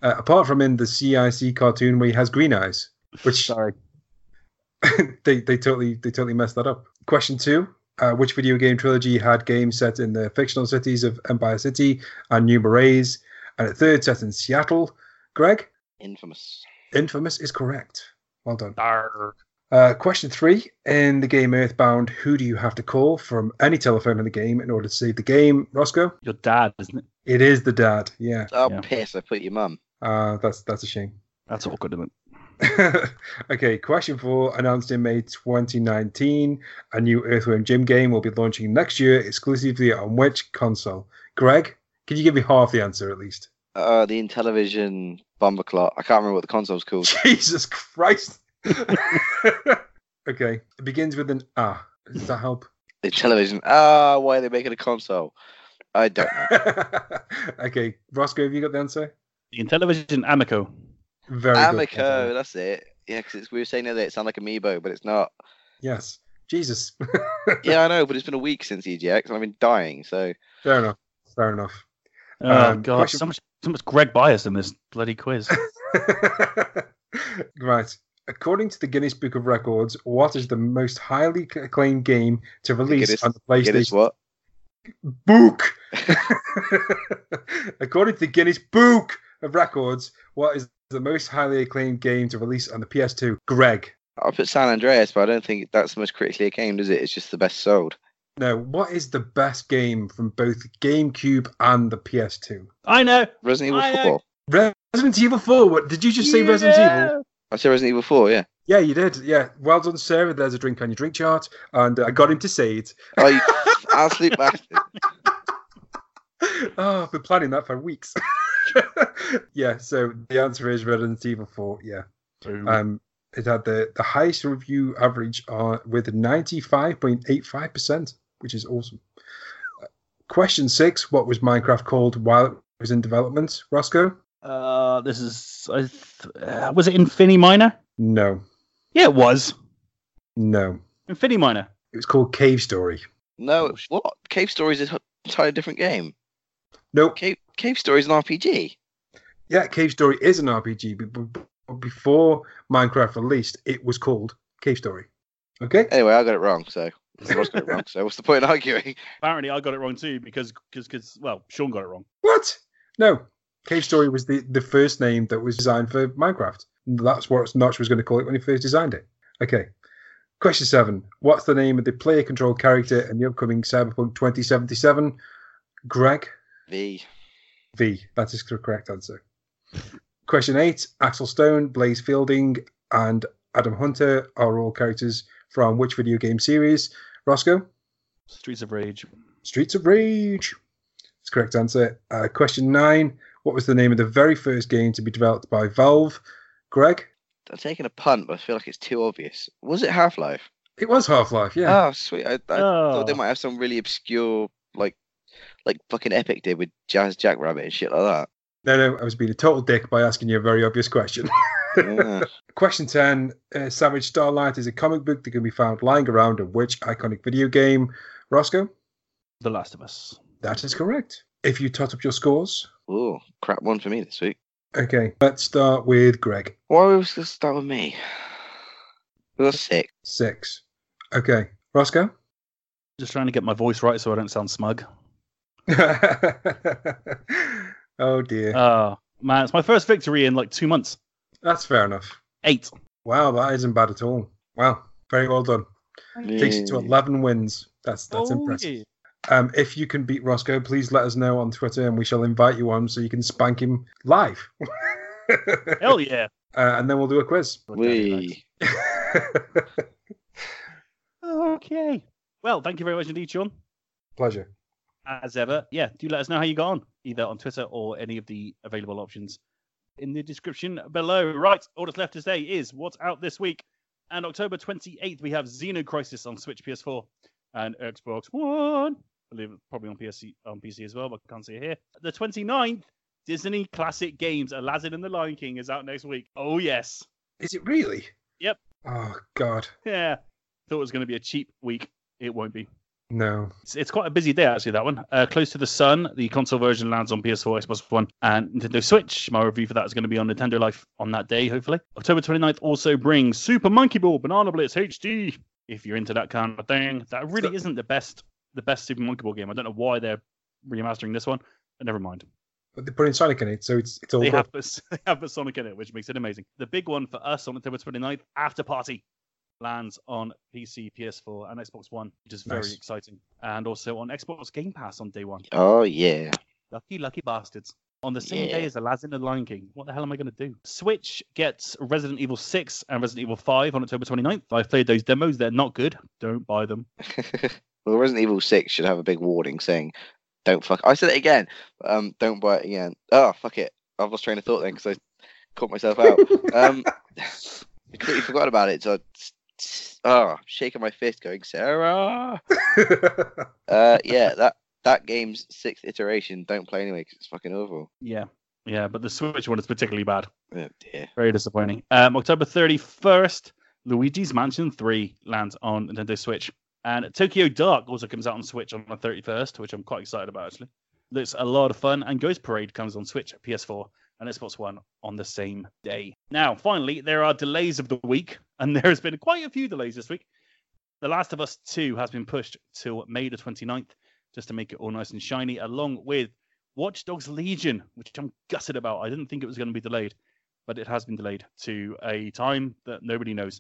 Uh, apart from in the CIC cartoon where he has green eyes, which Sorry. they they totally they totally messed that up. Question two: uh, Which video game trilogy had games set in the fictional cities of Empire City and New Marais, and a third set in Seattle? Greg, Infamous. Infamous is correct. Well done. Arr. Uh, question three: In the game Earthbound, who do you have to call from any telephone in the game in order to save the game? Rossko, Your dad, isn't it? it is the dad. Yeah, Oh, Yeah. piss! I put your mum. uh, that's that's a shame. That's awkward, isn't it? okay, question four. Announced in May 2019, a new Earthworm Jim game will be launching next year exclusively on which console? Greg, can you give me half the answer at least? Uh, the Intellivision Bomber Clot. I can't remember what the console's called. Jesus Christ. okay, it begins with an ah. Does that help? The Intellivision. Ah, why are they making a console? I don't know. okay, Rossko, have you got the answer? The Intellivision Amico. Very good. Amico. That's it. Yeah, because we were saying the other day it sounded like Amiibo, but it's not. Yes. Jesus. Yeah, I know, but it's been a week since EGX, and I've been dying. So Fair enough. Fair enough. Oh Um, god, question- so much, so much Greg bias in this bloody quiz. right. According to the Guinness Book of Records, what is the most highly acclaimed game to release Guinness- on the Guinness PlayStation what? Book? According to the Guinness Book of Records, what is the most highly acclaimed game to release on the PS2? Greg. I'll put San Andreas, but I don't think that's the most critically acclaimed, is it? It's just the best sold. Now, what is the best game from both GameCube and the PS2? I know. Resident Evil I know. 4. Resident Evil 4. What, did you just say Resident Evil? I said Resident Evil 4, yeah. Yeah, you did. Yeah. Well done, Sarah. There's a drink on your drink chart. And uh, I got him to say it. Oh, you absolute bastard. oh, I've been planning that for weeks. yeah, so the answer is Resident Evil 4. Yeah. Boom. Um, it had the, the highest review average uh, with 95.85%, which is awesome. Uh, question six What was Minecraft called while it was in development? Rossko? Uh, this is. I th- uh, was it Infiniminer? No. Yeah, it was No. Infiniminer. It was called Cave Story. No, what? Cave Story is an entirely different game. Nope. Cave, Cave Story is an RPG. Yeah, Cave Story is an RPG, but, but, but before Minecraft released, it was called Cave Story. Okay? Anyway, I got it wrong, so. I was got it wrong, so what's the point in arguing? Apparently, I got it wrong too because because because well, Sean got it wrong. What? No. Cave Story was the, the first name that was designed for Minecraft. That's what Notch was going to call it when he first designed it. Okay. Question seven. What's the name of the player controlled character in the upcoming Cyberpunk 2077? Greg? V. V. That is the correct answer. Question eight. Axel Stone, Blaze Fielding, and Adam Hunter are all characters from which video game series? Rossko? Streets of Rage. Streets of Rage. That's the correct answer. Uh, question nine. What was the name of the very first game to be developed by Valve? Greg? I'm taking a punt, but I feel like it's too obvious. Was it Half Life? It was Half Life, yeah. Oh, sweet. I, I thought they Oh. might have some really obscure, like, like fucking Epic did with Jazz Jackrabbit and shit like that. No, no, I was being a total dick by asking you a very obvious question. Yeah. Question 10 uh, Savage Starlight is a comic book that can be found lying around in which iconic video game? Rossko? The Last of Us. That is correct. If you tot up your scores. Oh, crap one for me this week. Okay, let's start with Greg. Why was this start with me? It was sick. Six. Okay, Rossko? Just trying to get my voice right so I don't sound smug. oh dear. Oh, man, it's my first victory in like two months. That's fair enough. Eight. Wow, that isn't bad at all. Wow, very well done. Takes you to 11 wins. That's that's Oh, impressive. yeah. Um, if you can beat Rossko, please let us know on Twitter and we shall invite you on so you can spank him live. Hell yeah. uh, and then we'll do a quiz. We. Okay. Well, thank you very much indeed, Sean. Pleasure. As ever, yeah, do let us know how you got on, either on Twitter or any of the available options in the description below. Right, all that's left to say is what's out this week. And October 28th, we have Xeno Crisis on Switch, PS4, and Xbox One. I believe probably on PC, on PC as well, but I can't see it here. The 29th, Disney Classic Games, Aladdin and the Lion King is out next week. Oh, yes. Is it really? Yep. Oh, God. Yeah. Thought it was going to be a cheap week. It won't be. No. It's, it's quite a busy day, actually, that one. Uh, Close to the Sun, the console version lands on PS4, Xbox One, and Nintendo Switch. My review for that is going to be on Nintendo Life on that day, hopefully. October 29th also brings Super Monkey Ball Banana Blitz HD. If you're into that kind of thing, that really So- isn't the best the best Super Monkey Ball game. I don't know why they're remastering this one, but never mind. But they're putting Sonic in it, so it's it's all They have, put, they have put Sonic in it, which makes it amazing. The big one for us on October 29th, Afterparty, lands on PC, PS4, and Xbox One, which is very Nice. exciting. And also on Xbox Game Pass on day one. Oh yeah. Lucky, lucky bastards. On the same day Yeah. as Aladdin and the Lion King. What the hell am I going to do? Switch gets Resident Evil 6 and Resident Evil 5 on October 29th. I've played those demos. They're not good. Don't buy them. well, Resident Evil Six should have a big warning saying, "Don't fuck." I said it again. Um, don't buy it again. Oh fuck it. I've lost train of thought then because I caught myself out. um, I completely forgot about it. So, oh, shaking my fist, going, Sarah. Uh, yeah, that that game's sixth iteration. Don't play anyway because it's fucking awful. Yeah. Yeah, but the Switch one is particularly bad. Oh dear. Very disappointing. Um, October 31st, Luigi's Mansion 3 lands on Nintendo Switch. And Tokyo Dark also comes out on Switch on the 31st, which I'm quite excited about, actually. Looks a lot of fun. And Ghost Parade comes on Switch, PS4, and Xbox One on the same day. Now, finally, there are delays of the week, and there has been quite a few delays this week. The Last of Us 2 has been pushed till May the 29th, just to make it all nice and shiny, along with Watch Dogs Legion, which I'm gutted about. I didn't think it was going to be delayed but it has been delayed to a time that nobody knows.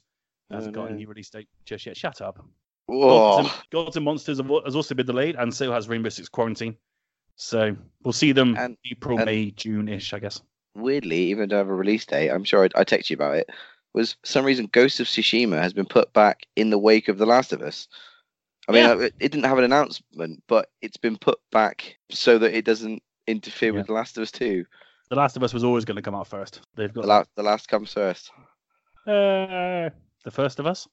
It hasn't Oh, got no. any release date just yet. Shut up. Whoa. Gods, and, Gods and Monsters has also been delayed, and so has Rainbow Six Quarantine. So we'll see them And- April, and- May, June ish, I guess. Weirdly, even though I have a release date, I'm sure I, I text you about it. Was for some reason Ghost of Tsushima has been put back in the wake of The Last of Us. I mean, Yeah. uh, it, it didn't have an announcement, but it's been put back so that it doesn't interfere Yeah. with The Last of Us 2. The Last of Us was always going to come out first. They've got The last, the last comes first. Uh, the first of us.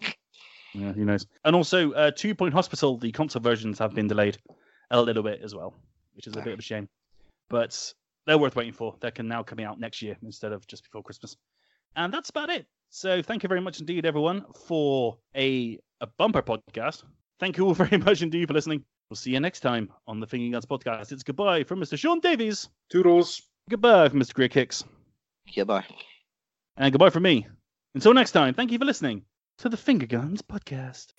Yeah, who knows? And also, uh, Two Point Hospital, the console versions have been delayed a little bit as well, which is a bit of a shame. But they're worth waiting for. They can now coming out next year instead of just before Christmas. And that's about it. So thank you very much indeed, everyone, for a, a bumper podcast. Thank you all very much indeed for listening. We'll see you next time on the Thinking Guns podcast. It's goodbye from Mr. Sean Davies. Toodles. Goodbye from Mr. Greer Kicks. Goodbye. And goodbye from me. Until next time, thank you for listening to the Finger Guns Podcast.